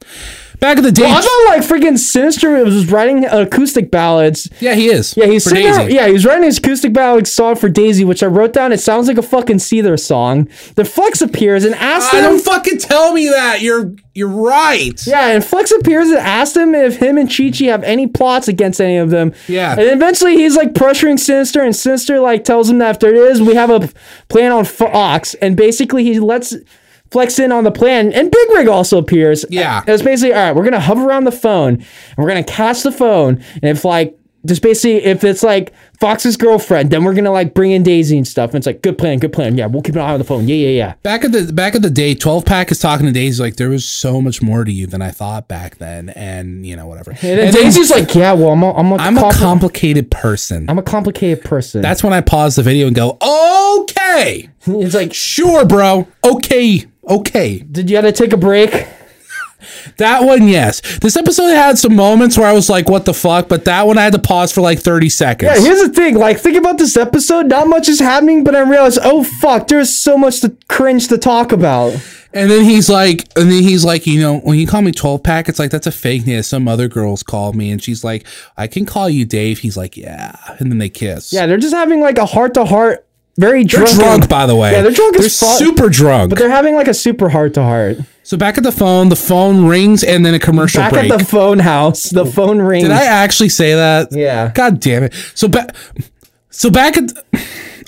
Back at the day, I thought like freaking Sinister was writing acoustic ballads yeah, he is. Yeah, he's for sitting there, Daisy. yeah, he's writing his acoustic ballad song for Daisy, which I wrote down. It sounds like a fucking Seether song. The Flex appears and asks I him. don't fucking tell me that. You're you're right. yeah, and Flex appears and asks him if him and Chi Chi have any plots against any of them. Yeah. And eventually he's like pressuring Sinister, and Sinister like tells him that if there is, we have a plan on Fox. And basically he lets Flex in on the plan, and Big Rig also appears. Yeah. It's basically all right. We're gonna hover around the phone, and we're gonna catch the phone, and if like just basically if it's like Fox's girlfriend, then we're gonna like bring in Daisy and stuff. And it's like good plan, good plan. Yeah, we'll keep an eye on the phone. Yeah, yeah, yeah. Back at the back of the day, 12 pack is talking to Daisy like there was so much more to you than I thought back then, and you know whatever. And And then Daisy's like, yeah, well, I'm a, I'm a, I'm a complicated person. I'm a complicated person. That's when I pause the video and go, okay, it's like, sure, bro, okay, okay. did you have to take a break? That one, yes. This episode had some moments where I was like, what the fuck? But that one I had to pause for like 30 seconds. Yeah, here's the thing. Like, think about this episode. Not much is happening, but I realized, oh fuck, there's so much to cringe to talk about. And then he's like, and then he's like, you know, when you call me 12 pack, it's like, that's a fake name. Some other girls called me. And she's like, I can call you Dave. He's like, yeah. And then they kiss. Yeah, they're just having like a heart to heart, very drunk. drunk, by the way. Yeah, they're drunk They're as fuck. super drunk. But they're having like a super heart to heart. so back at the phone, the phone rings and then a commercial break. Back break. at the phone house, the phone rings. Did I actually say that? Yeah. God damn it. So back, so back at,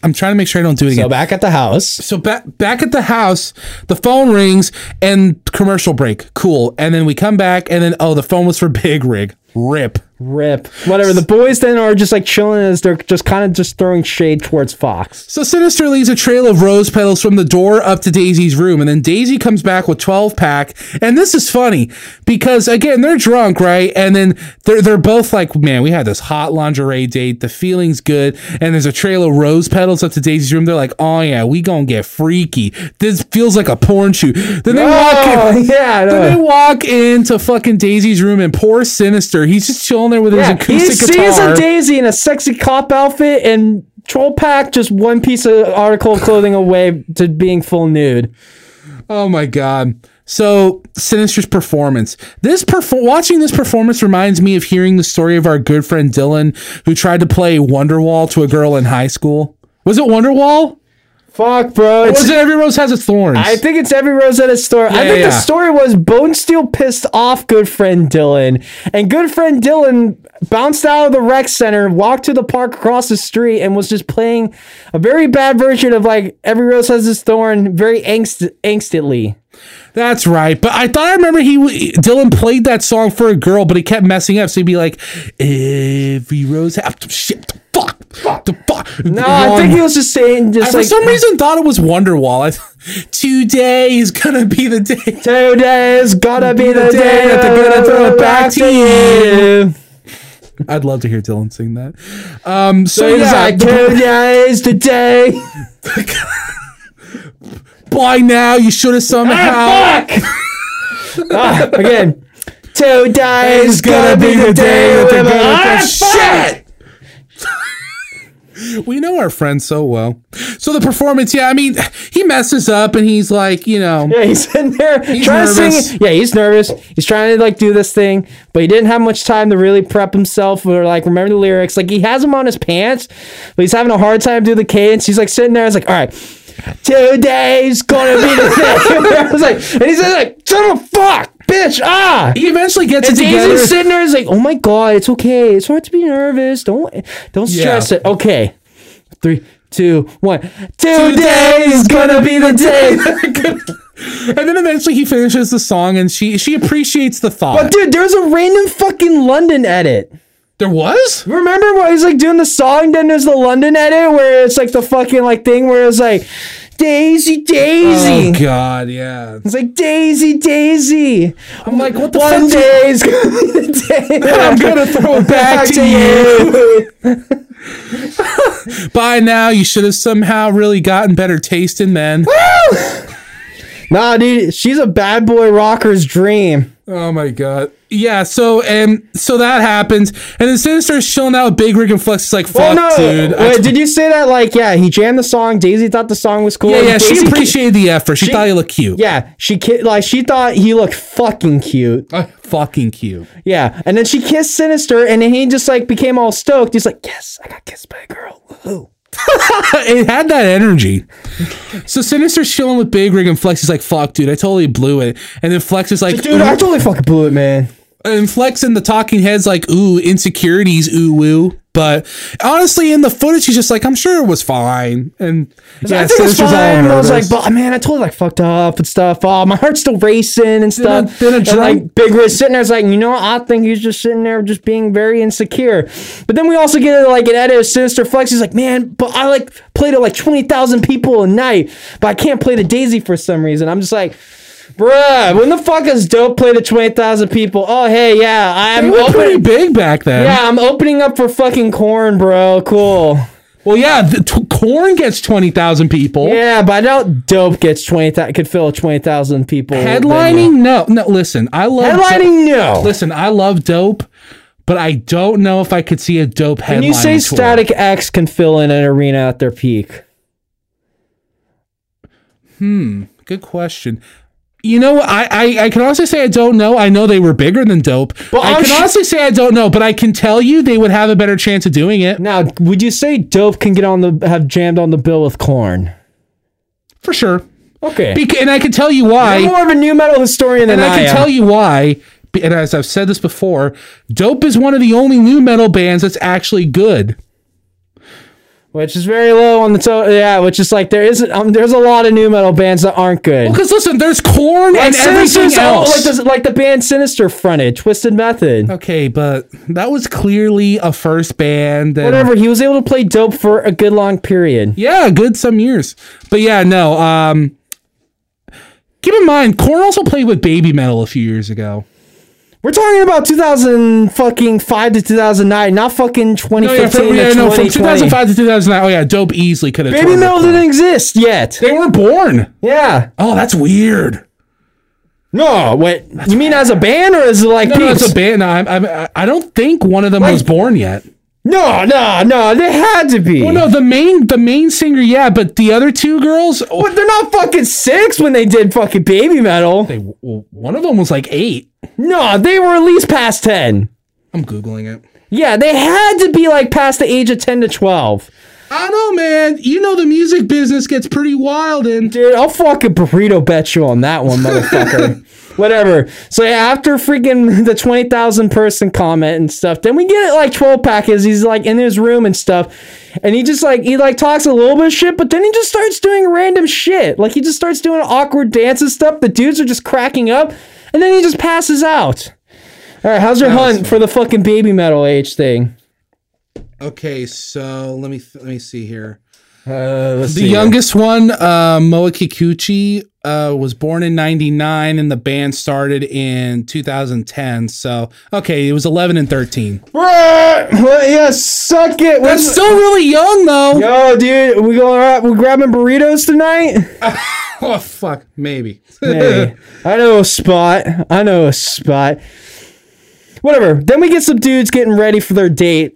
I'm trying to make sure I don't do it again. So back at the house. So back back at the house, the phone rings and commercial break. Cool. And then we come back and then oh, the phone was for Big Rig. Rip. Rip. Whatever. The boys then are just like chilling as they're just kind of just throwing shade towards Fox. So Sinister leaves a trail of rose petals from the door up to Daisy's room, and then Daisy comes back with 12 pack. And this is funny because again, they're drunk, right? And then they're they're both like, man, we had this hot lingerie date. The feeling's good. And there's a trail of rose petals up to Daisy's room. They're like, oh yeah, we gonna get freaky. This feels like a porn shoot. Then they walk oh, in. Oh, yeah. I. Then they walk into fucking Daisy's room and poor Sinister, he's just chilling there with his Yeah, he acoustic sees guitar. a Daisy in a sexy cop outfit and Troll Pack just one piece of article of clothing away to being full nude. oh my god. So Sinister's performance. This perfor- watching this performance reminds me of hearing the story of our good friend Dylan, who tried to play Wonderwall to a girl in high school. Was it Wonderwall? Fuck, bro. It's, was it Every Rose Has Its Thorns? I think it's every Rosetta story. I Yeah, I think yeah. the story was Bone Steel pissed off good friend Dylan, and good friend Dylan bounced out of the rec center, walked to the park across the street, and was just playing a very bad version of like Every Rose Has Its Thorn, very angst angstedly. That's right. But I thought I remember he Dylan played that song for a girl, but he kept messing up. So he'd be like, "Every rose has shit, fuck, the fuck." No, I think he was just saying, I just for some reason thought it was Wonderwall. I th- today is gonna be the day. Today is gonna be the day that they're gonna throw it back to you. I'd love to hear Dylan sing that. Um, so, So yeah, like, today's the day. by now you should have somehow. Ah, again. is gonna be the day that they're gonna Ah, shit. We know our friend so well. So the performance, yeah, I mean, he messes up and he's like, you know, Yeah, he's sitting there trying nervous. to sing. Yeah, he's nervous. He's trying to like do this thing, but he didn't have much time to really prep himself or like remember the lyrics. Like he has them on his pants, but he's having a hard time doing the cadence. He's like sitting there. It's like, all right, today's gonna be the day. I was like, and he's like, son of a fuck, bitch, ah. he eventually gets And it together. Daisy's sitting there. He's like, "Oh my god, it's okay. It's hard to be nervous. Don't don't stress Yeah. it. Okay, three, two, one. Today's gonna be the day." And then eventually he finishes the song and she she appreciates the thought. But dude, there's a random fucking London edit. There was? Remember when he's like doing the song? Then there's the London edit where it's like the fucking like thing where it's like Daisy, Daisy. Oh god, yeah. It's like Daisy, Daisy. I'm like, what the One fuck? day's gonna be the day. I'm gonna throw it back, to you. By now, you should have somehow really gotten better taste in men. Nah, dude, she's a bad boy rocker's dream. Oh my god. Yeah, so and so that happens, and then Sinister's chilling out with Big Rig and Flex is like, fuck, no! dude. Wait, t- did you say that? Like, yeah, he jammed the song. Daisy thought the song was cool. yeah, yeah, she appreciated the effort. She, thought he looked cute. Yeah, she like she thought he looked fucking cute. Uh, fucking cute. Yeah, and then she kissed Sinister, and then he just like became all stoked. He's like, "Yes, I got kissed by a girl." Woohoo! it had that energy. So Sinister's chilling with Big Rig and Flex is like, fuck, dude, I totally blew it. And then Flex is like, Dude, I totally fucking blew it, man. And Flex and the talking heads like, ooh, insecurities, ooh woo. But honestly, in the footage, he's just like, I'm sure it was fine. And yeah, I think it was fine. I was like, but man, I totally like fucked up and stuff. Oh, my heart's still racing and stuff. then a and drunk- like Big Rig sitting there is like, you know, what? I think he's just sitting there just being very insecure. But then we also get like an edit of Sinister Flex. He's like, man, but I like played to like twenty thousand people a night, but I can't play the Daisy for some reason. I'm just like. Bruh, when the fuck is dope play to 20,000 people? Oh, hey, yeah, I'm they were pretty big back then. Yeah, I'm opening up for fucking Korn, bro. Cool. Well, yeah, the, t- Korn gets 20,000 people. Yeah, but I doubt Dope gets twenty. Th- could fill twenty thousand people. Headlining? No. No, listen, I love Headlining? No. Listen, I love Dope, but I don't know if I could see a Dope headlining Can you say tour. Static X can fill in an arena at their peak? Hmm, good question. You know, I, I I can honestly say I don't know. I know they were bigger than Dope. Well, I I'm can sh- honestly say I don't know, but I can tell you they would have a better chance of doing it Now, would you say Dope can get on the have jammed on the bill with Korn? for sure. Okay. Bec- and I can tell you why. You're more of a nu metal historian than and I can am. tell you why. And as I've said this before, Dope is one of the only nu metal bands that's actually good. Which is very low on the to- yeah. Which is like there isn't um, there's a lot of nu metal bands that aren't good. Because listen, there's Korn Like and everything Sinister's else. like the, like the band Sinister fronted Twisted Method. okay, but that was clearly a first band. And Whatever, he was able to play Dope for a good long period. Yeah, good some years. But yeah, no. Um, keep in mind, Korn also played with Baby Metal a few years ago. We're talking about 2000 fucking 5 to 2009, not fucking 2015 No, yeah, from, yeah, no, from 2020. 2005 to 2009. Oh yeah, Dope easily could have. Baby Metal didn't exist yet. They weren't born. Yeah. Oh, that's weird. No, wait. You mean as a band or as like No, no, it's a band. No, I'm, I'm, I don't think one of them was born yet. No, no, no. They had to be. Well, no, the main the main singer, yeah, but the other two girls, oh, But they're not fucking six when they did fucking Baby Metal. they, well, one of them was like eight. No, they were at least past 10. I'm googling it. Yeah, they had to be like past the age of 10 to 12. I know, man. You know the music business gets pretty wild, and Dude, I'll fucking burrito bet you on that one, motherfucker. Whatever. So yeah, after freaking the twenty thousand person comment and stuff, then we get it like twelve pack as he's like in his room and stuff, and he just like he like talks a little bit of shit, but then he just starts doing random shit. Like he just starts doing awkward dance and stuff. The dudes are just cracking up, and then he just passes out. All right, how's your hunt for the fucking baby metal age thing? okay. So let me let me see here. Uh, The youngest one, uh, Moa Kikuchi, uh, was born in 99 and the band started in 2010. So, okay, it was 11 and 13. Well, yeah, suck it. That's What's- still really young, though. Yo, dude, we going we grabbing burritos tonight? Oh, fuck. Maybe. hey, I know a spot. I know a spot. Whatever. Then we get some dudes getting ready for their date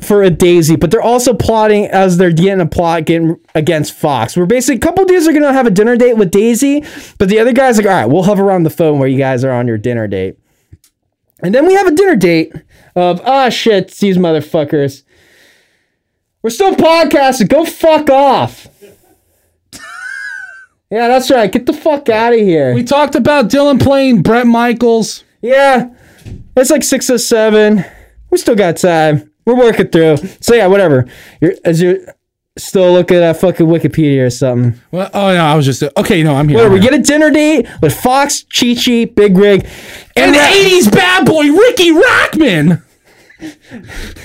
for a daisy, but they're also plotting as they're getting a plot getting against Fox. We're basically a couple dudes are gonna have a dinner date with Daisy, but the other guy's like, all right, we'll hover around the phone where you guys are on your dinner date. And then we have a dinner date of ah shit, these motherfuckers. We're still podcasting. Go fuck off. yeah, that's right. Get the fuck out of here. we talked about Dylan playing Bret Michaels. Yeah, it's like six or seven. We still got time. We're working through. So yeah, whatever. You're as you're still looking at fucking Wikipedia or something. Well, oh, no, I was just. Okay, no, I'm here. Whatever. I'm We get a dinner date with Fox, Chi Chi, Big Rig, And and the Ra- 80s bad boy, Ricky Rackman.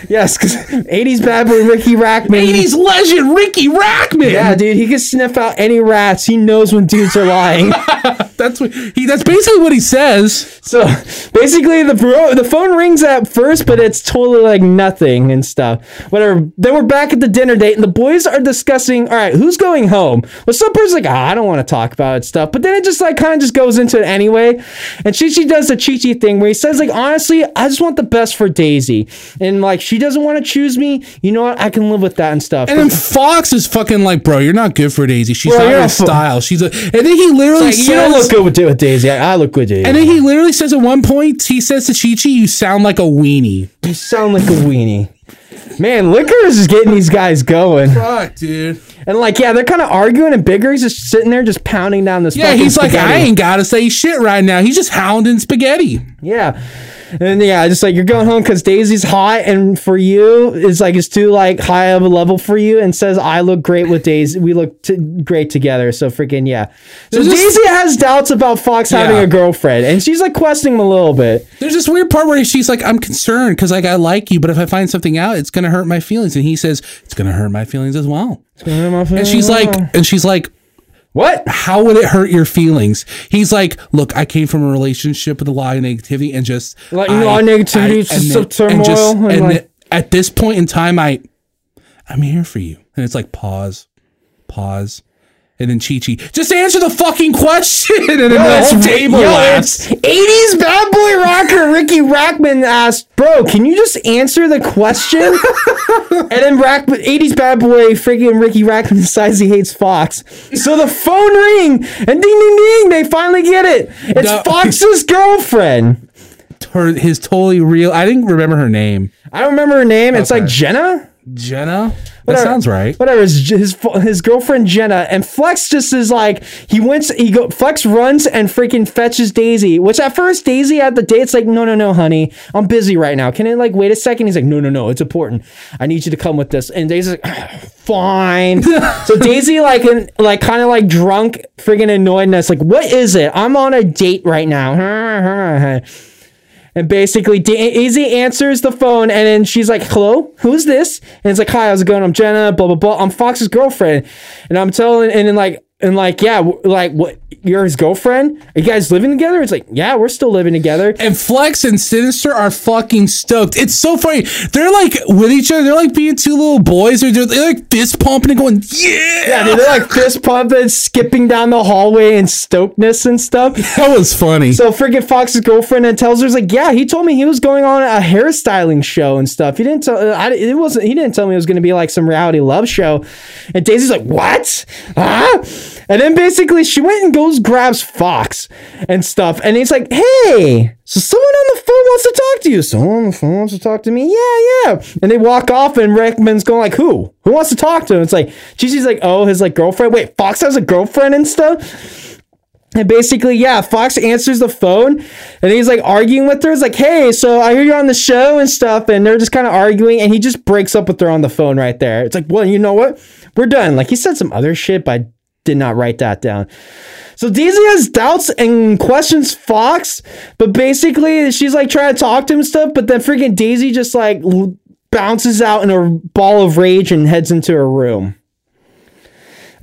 Yes, because '80s bad boy Ricky Rackman. 80s legend, Ricky Rackman. Yeah, dude, he can sniff out any rats. He knows when dudes are lying. That's what he. That's basically what he says. So basically, the bro- the phone rings at first, but it's totally like nothing and stuff. Whatever. Then we're back at the dinner date, and the boys are discussing. All right, who's going home? Well, some person's like, ah, I don't want to talk about it stuff, but then it just like kind of just goes into it anyway. And Chi Chi does the Chi Chi thing where he says like, honestly, I just want the best for Daisy, and like she doesn't want to choose me. You know what? I can live with that and stuff. And then Fox is fucking like, bro, you're not good for Daisy. She's Bro, not your style. She's a. And then he literally Like, says, you don't look good with, with Daisy. I, I look good, with Daisy. And then he literally says at one point, he says to Chi Chi, "You sound like a weenie." you sound like a weenie. Man, liquor is just getting these guys going. Fuck, dude. And like, yeah, they're kind of arguing, and Bigger Bigger's just sitting there, just pounding down this. Yeah, he's like. I ain't gotta say shit right now. He's just hounding spaghetti. Yeah, And yeah, just like you're going home because Daisy's hot, and for you, it's like it's too like high of a level for you, and says I look great with Daisy. We look t- great together. So freaking yeah. So There's Daisy has doubts about Fox having a girlfriend, and she's like questioning him a little bit. There's this weird part where she's like, I'm concerned because like I like you, but if I find something out, it's gonna hurt my feelings. And he says, It's gonna hurt my feelings as well. And she's like, and she's like, what? how would it hurt your feelings? He's like, look, I came from a relationship with a lot of negativity and just Like, a lot of negativity, and just then- some and just- turmoil, and and like- at this point in time, I, I'm here for you. And it's like pause, pause, and then Chi Chi, just answer the fucking question. And then the table yo, laughs. it's 80s bad boy rocker Ricky Rackman asked, "Bro, can you just answer the question?" and then Rack, 80s bad boy freaking Ricky Rackman decides he hates Fox. So the phone ring and ding ding ding, they finally get it. It's No. Fox's girlfriend. Her, his totally real. I didn't remember her name. I don't remember her name. It's like Jenna. Jenna. That Whatever. sounds right. Whatever. His, his his girlfriend Jenna and Flex just is like he went. He go. Flex runs and freaking fetches Daisy. Which at first Daisy at the date's like, no, no, no, honey, I'm busy right now. Can I like wait a second? He's like, no, no, no, it's important. I need you to come with this. And Daisy's like, fine. so Daisy like in, like kind of like drunk, freaking annoyedness. Like, what is it? I'm on a date right now. And basically, Daisy answers the phone, and then she's like, "Hello, who's this?" And it's like, "Hi, how's it going? I'm Jenna. Blah blah blah. I'm Fox's girlfriend." And I'm telling, and then like, and like, yeah, like, what? You're his girlfriend? Are you guys living together? It's like, yeah, we're still living together. And Flex and Sinister are fucking stoked. It's so funny. They're like with each other. They're like being two little boys. They're, they're like fist pumping and going, yeah. Yeah, dude, they're like fist pumping, skipping down the hallway and stokeness and stuff. That was funny. So freaking Fox's girlfriend and tells her, like, yeah, he told me he was going on a hairstyling show and stuff. He didn't tell, I, it wasn't. He didn't tell me it was going to be like some reality love show." And Daisy's like, "What? Huh?" And then basically she went and goes grabs Fox and stuff, and he's like, "Hey." So someone on the phone wants to talk to you. Someone on the phone wants to talk to me. Yeah, yeah. And they walk off, and Rackman's going like, "Who? Who wants to talk to him?" It's like Gigi's like, "Oh, his like girlfriend. Wait, Fox has a girlfriend and stuff." And basically, yeah, Fox answers the phone and he's like arguing with her. It's like, hey, so I hear you're on the show and stuff. And they're just kind of arguing. And he just breaks up with her on the phone right there. It's like, well, you know what? We're done. Like, he said some other shit, but I did not write that down. So Daisy has doubts and questions Fox, but basically, she's like trying to talk to him stuff. But then freaking Daisy just like bounces out in a ball of rage and heads into her room.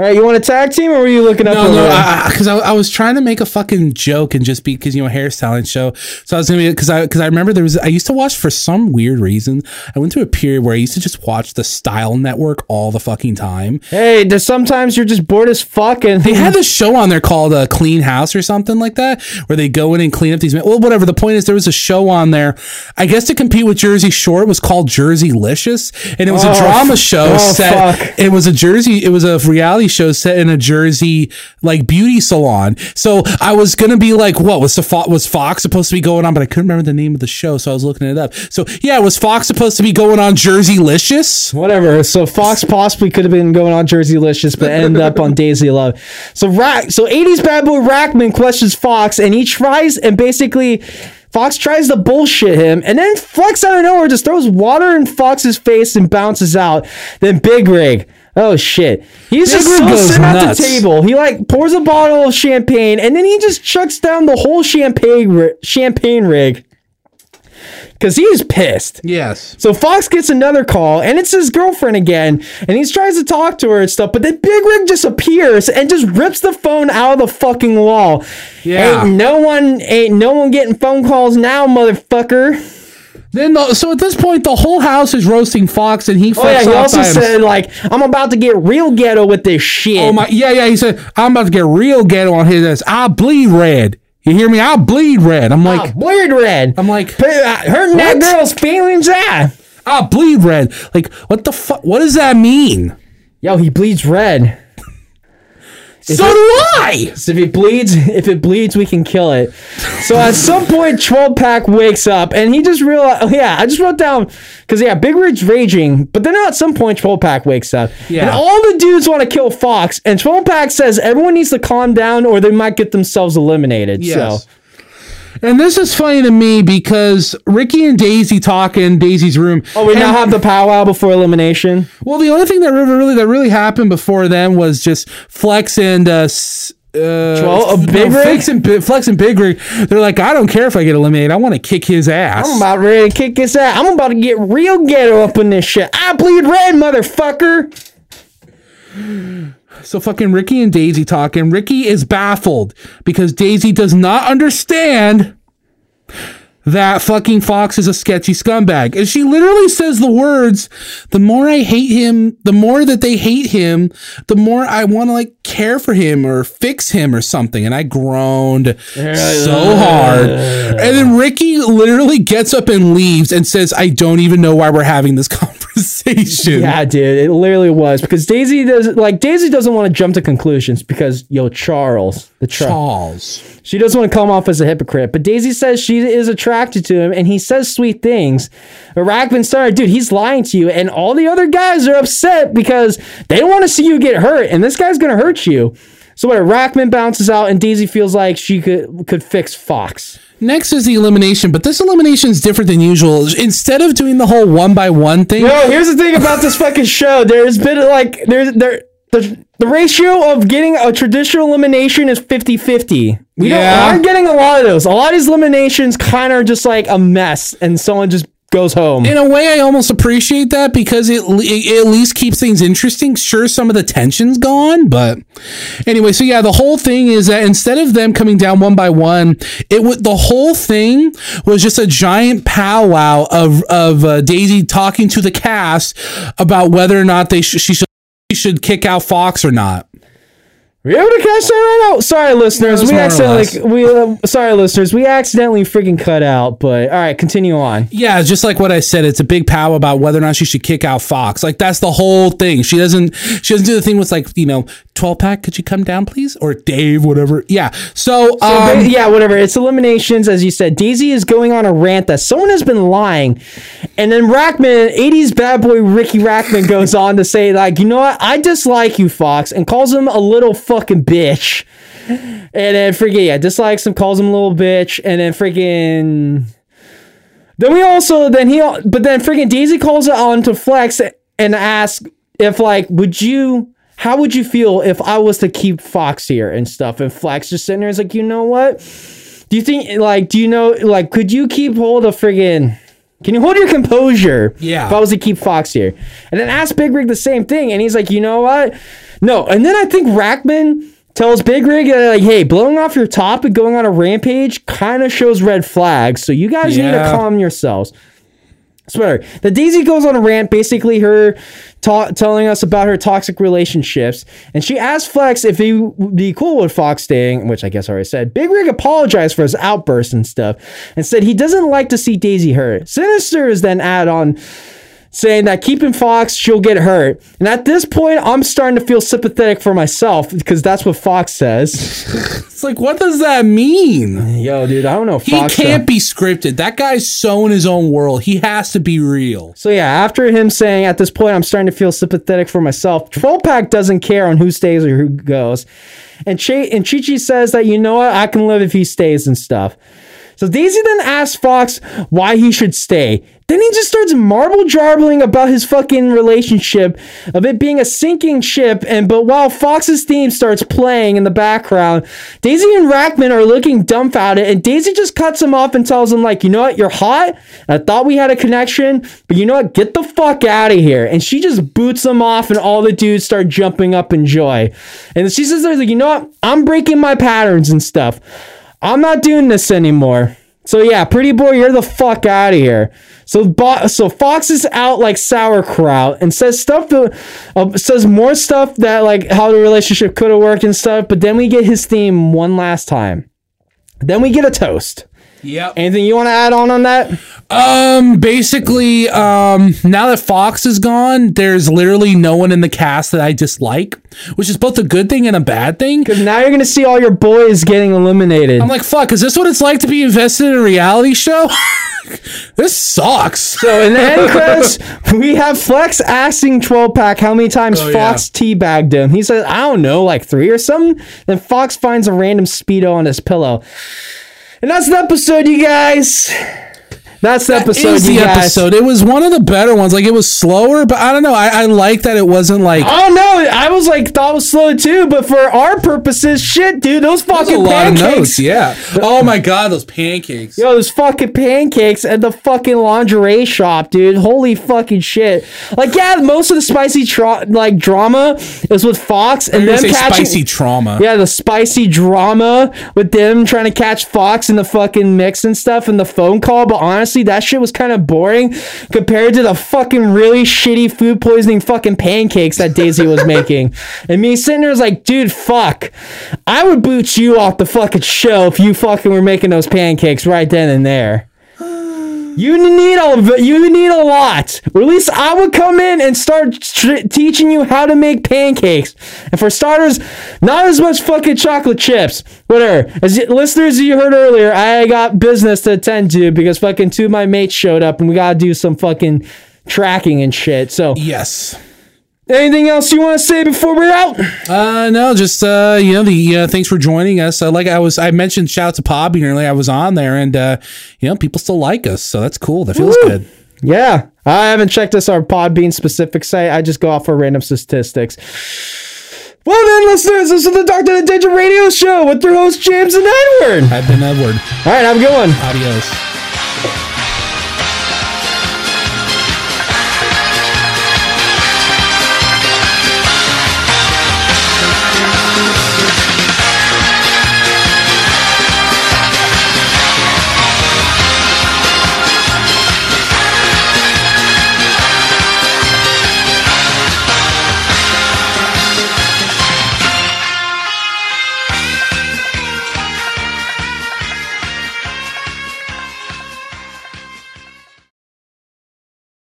All right, you want a tag team or were you looking up? No, no, because I, I, was trying to make a fucking joke and just be because you know hairstyling show. So I was gonna be because I because I remember there was I used to watch for some weird reason. I went through a period where I used to just watch the Style Network all the fucking time. Hey, there's sometimes you're just bored as fuck and They had this show on there called uh, Clean House or something like that, where they go in and clean up these. Well, whatever. The point is, there was a show on there, I guess to compete with Jersey Shore. It was called Jerseylicious, and it was Oh, a drama show oh, set. fuck. It was a Jersey. It was a reality show set in a Jersey like beauty salon. So I was gonna be like, what was the Fo- was Fox supposed to be going on? But I couldn't remember the name of the show, so I was looking it up. So yeah, was Fox supposed to be going on Jerseylicious? whatever. So Fox possibly could have been going on Jerseylicious, but ended up on Daisy Love. So Rack, so 80s bad boy Rackman questions Fox, and he tries and basically. Fox tries to bullshit him, and then Flex out of nowhere just throws water in Fox's face and bounces out. Then Big Rig. Oh shit. He's Big just Rig goes sitting at nuts. the table. He like pours a bottle of champagne and then he just chucks down the whole champagne ri- champagne rig. Cause he's pissed. Yes. So Fox gets another call, and it's his girlfriend again, and he tries to talk to her and stuff, but then Big Rig just appears and just rips the phone out of the fucking wall. Yeah. Ain't no one, ain't no one getting phone calls now, motherfucker. Then the, so at this point, the whole house is roasting Fox, and he. Oh yeah, he also said like, I'm about to get real ghetto with this shit. Oh my, yeah, yeah. He said, "I'm about to get real ghetto on his ass. I bleed red. You hear me? I bleed red." I'm like, Ah, Weird red. I'm like, uh, hurting that What? girl's feelings. Ah. I bleed red. Like, what the fuck? What does that mean? Yo, he bleeds red. So do I. So if it bleeds, if it bleeds, we can kill it. So at some point, 12 Pack wakes up and he just realized, oh, yeah, I just wrote down, because yeah, Big Ridge raging, but then at some point, 12 Pack wakes up. Yeah. And all the dudes want to kill Fox, and 12 Pack says everyone needs to calm down or they might get themselves eliminated. So. And this is funny to me because Ricky and Daisy talk in Daisy's room. Oh, we now have the powwow before elimination. Well, the only thing that really, that really happened before then was just Flex and uh, uh, no, Big Rig? Flex and Flex and Big Rig. They're like, I don't care if I get eliminated. I want to kick his ass. I'm about ready to kick his ass. I'm about to get real ghetto up in this shit. I bleed red, motherfucker. So fucking Ricky and Daisy talking. Ricky is baffled because Daisy does not understand that fucking Fox is a sketchy scumbag. And she literally says the words, the more I hate him, the more that they hate him, the more I want to like care for him or fix him or something. And I groaned so hard. And then Ricky literally gets up and leaves and says, I don't even know why we're having this conversation. Yeah, dude, it literally was because Daisy does like Daisy doesn't want to jump to conclusions because yo Charles, the Charles, Charles. she doesn't want to come off as a hypocrite. But Daisy says she is attracted to him and he says sweet things. But Rackman started, dude, he's lying to you, and all the other guys are upset because they don't want to see you get hurt, and this guy's gonna hurt you. So what? Rackman bounces out, and Daisy feels like she could could fix Fox. Next is the elimination, but this elimination is different than usual. Instead of doing the whole one by one thing, No, here's the thing about this fucking show. There's been like there's there the the ratio of getting a traditional elimination is 50-50. We Yeah. don't aren't getting a lot of those. A lot of these eliminations kind of are just like a mess and someone just goes home. in a way, I almost appreciate that because it, it at least keeps things interesting. Sure, some of the tension's gone, but anyway. So yeah, the whole thing is that instead of them coming down one by one, it would the whole thing was just a giant powwow of of uh, Daisy talking to the cast about whether or not they sh- she should she should kick out Fox or not. Are you able to catch that right now? Sorry, listeners. We accidentally we uh, sorry, listeners. We accidentally freaking cut out. But all right, continue on. Yeah, just like what I said, it's a big pow about whether or not she should kick out Fox. Like that's the whole thing. She doesn't she doesn't do the thing with like, you know, 12 pack, could you come down please? Or Dave, whatever. Yeah. So, So, um, yeah, whatever. It's eliminations, as you said. Daisy is going on a rant that someone has been lying, and then Rackman, '80s bad boy Ricky Rackman, goes on to say like, you know what? I dislike you, Fox, and calls him a little fucking bitch. And then freaking yeah, dislikes him, calls him a little bitch, and then freaking. Then we also then he but then freaking Daisy calls it on to Flex and asks if like would you how would you feel if I was to keep Fox here and stuff and Flex just sitting there is like you know what? Do you think like do you know like could you keep hold of friggin' can you hold your composure Yeah. if I was to keep Fox here? And then ask Big Rig the same thing and he's like you know what? No. And then I think Rackman tells Big Rig uh, like hey blowing off your top and going on a rampage kind of shows red flags so you guys need to calm yourselves. Swear the daisy goes on a rant basically her ta- telling us about her toxic relationships. And she asked flex if he would be cool with fox staying which i guess I already said. Big rig apologized for his outburst and stuff and said he doesn't like to see daisy hurt. Sinister is then add on saying that keeping Fox, she'll get hurt. And at this point, I'm starting to feel sympathetic for myself because that's what Fox says. it's like, what does that mean? Yo, dude, I don't know. if He Fox uh, can't be scripted. That guy's so in his own world. He has to be real. So yeah, after him saying at this point I'm starting to feel sympathetic for myself, 12 pack doesn't care on who stays or who goes. And Che and Chi Chi says that you know what, I can live if he stays and stuff. So Daisy then asks Fox why he should stay. Then he just starts marble jarbling about his fucking relationship of it being a sinking ship. And but while Fox's theme starts playing in the background, Daisy and Rackman are looking dumbfounded, and Daisy just cuts him off and tells him like, you know what, you're hot. I thought we had a connection, but you know what, get the fuck out of here. And she just boots him off, and all the dudes start jumping up in joy. And she says, like, you know what, I'm breaking my patterns and stuff. I'm not doing this anymore. So yeah, pretty boy, you're the fuck out of here. So Bo- so Fox is out like sauerkraut and says stuff that uh, says more stuff that like how the relationship could have worked and stuff. But then we get his theme one last time. Then we get a toast. Yep. Anything you want to add on on that? Um, basically, um, now that Fox is gone, there's literally no one in the cast that I dislike, which is both a good thing and a bad thing. Because now you're gonna see all your boys getting eliminated. I'm like, fuck, is this what it's like to be invested in a reality show? this sucks. So in the end credits, we have Flex asking 12 pack how many times Oh, yeah. Fox teabagged him. He says, I don't know, like three or something. Then Fox finds a random speedo on his pillow. And that's the episode, you guys. That's the It episode, you the guys. episode. It was one of the better ones. Like it was slower, but I don't know. I, I like that it wasn't like Oh no, I was like thought it was slow too, but for our purposes, shit, dude, those fucking a lot pancakes. Yeah. Oh my god, those pancakes. Yo, those fucking pancakes at the fucking lingerie shop, dude. Holy fucking shit! Like, yeah, most of the spicy tra- like drama is with Fox and say catching. spicy trauma. yeah, the spicy drama with them trying to catch Fox in the fucking mix and stuff and the phone call. But honestly, that shit was kind of boring compared to the fucking really shitty food poisoning fucking pancakes that Daisy was making. And me sitting there was like, dude, fuck. I would boot you off the fucking show if you fucking were making those pancakes right then and there. You need a you need a lot. Or at least I would come in and start tr- teaching you how to make pancakes. And for starters, not as much fucking chocolate chips. Whatever. As listeners, you heard earlier, I got business to attend to because fucking two of my mates showed up and we gotta do some fucking tracking and shit. So, Yes. Anything else you want to say before we're out? Uh, no, just uh, you know, the uh, thanks for joining us. Uh, like I was, I mentioned shout out to Podbean earlier. I was on there, and uh, you know, people still like us, so that's cool. That feels Woo. good. Yeah, I haven't checked this our Podbean specific site. I just go off for random statistics. Well then, listeners, this is the Doctor the Danger Radio Show with your hosts James and Edward. I've been Edward. All right, have a good one. Adios.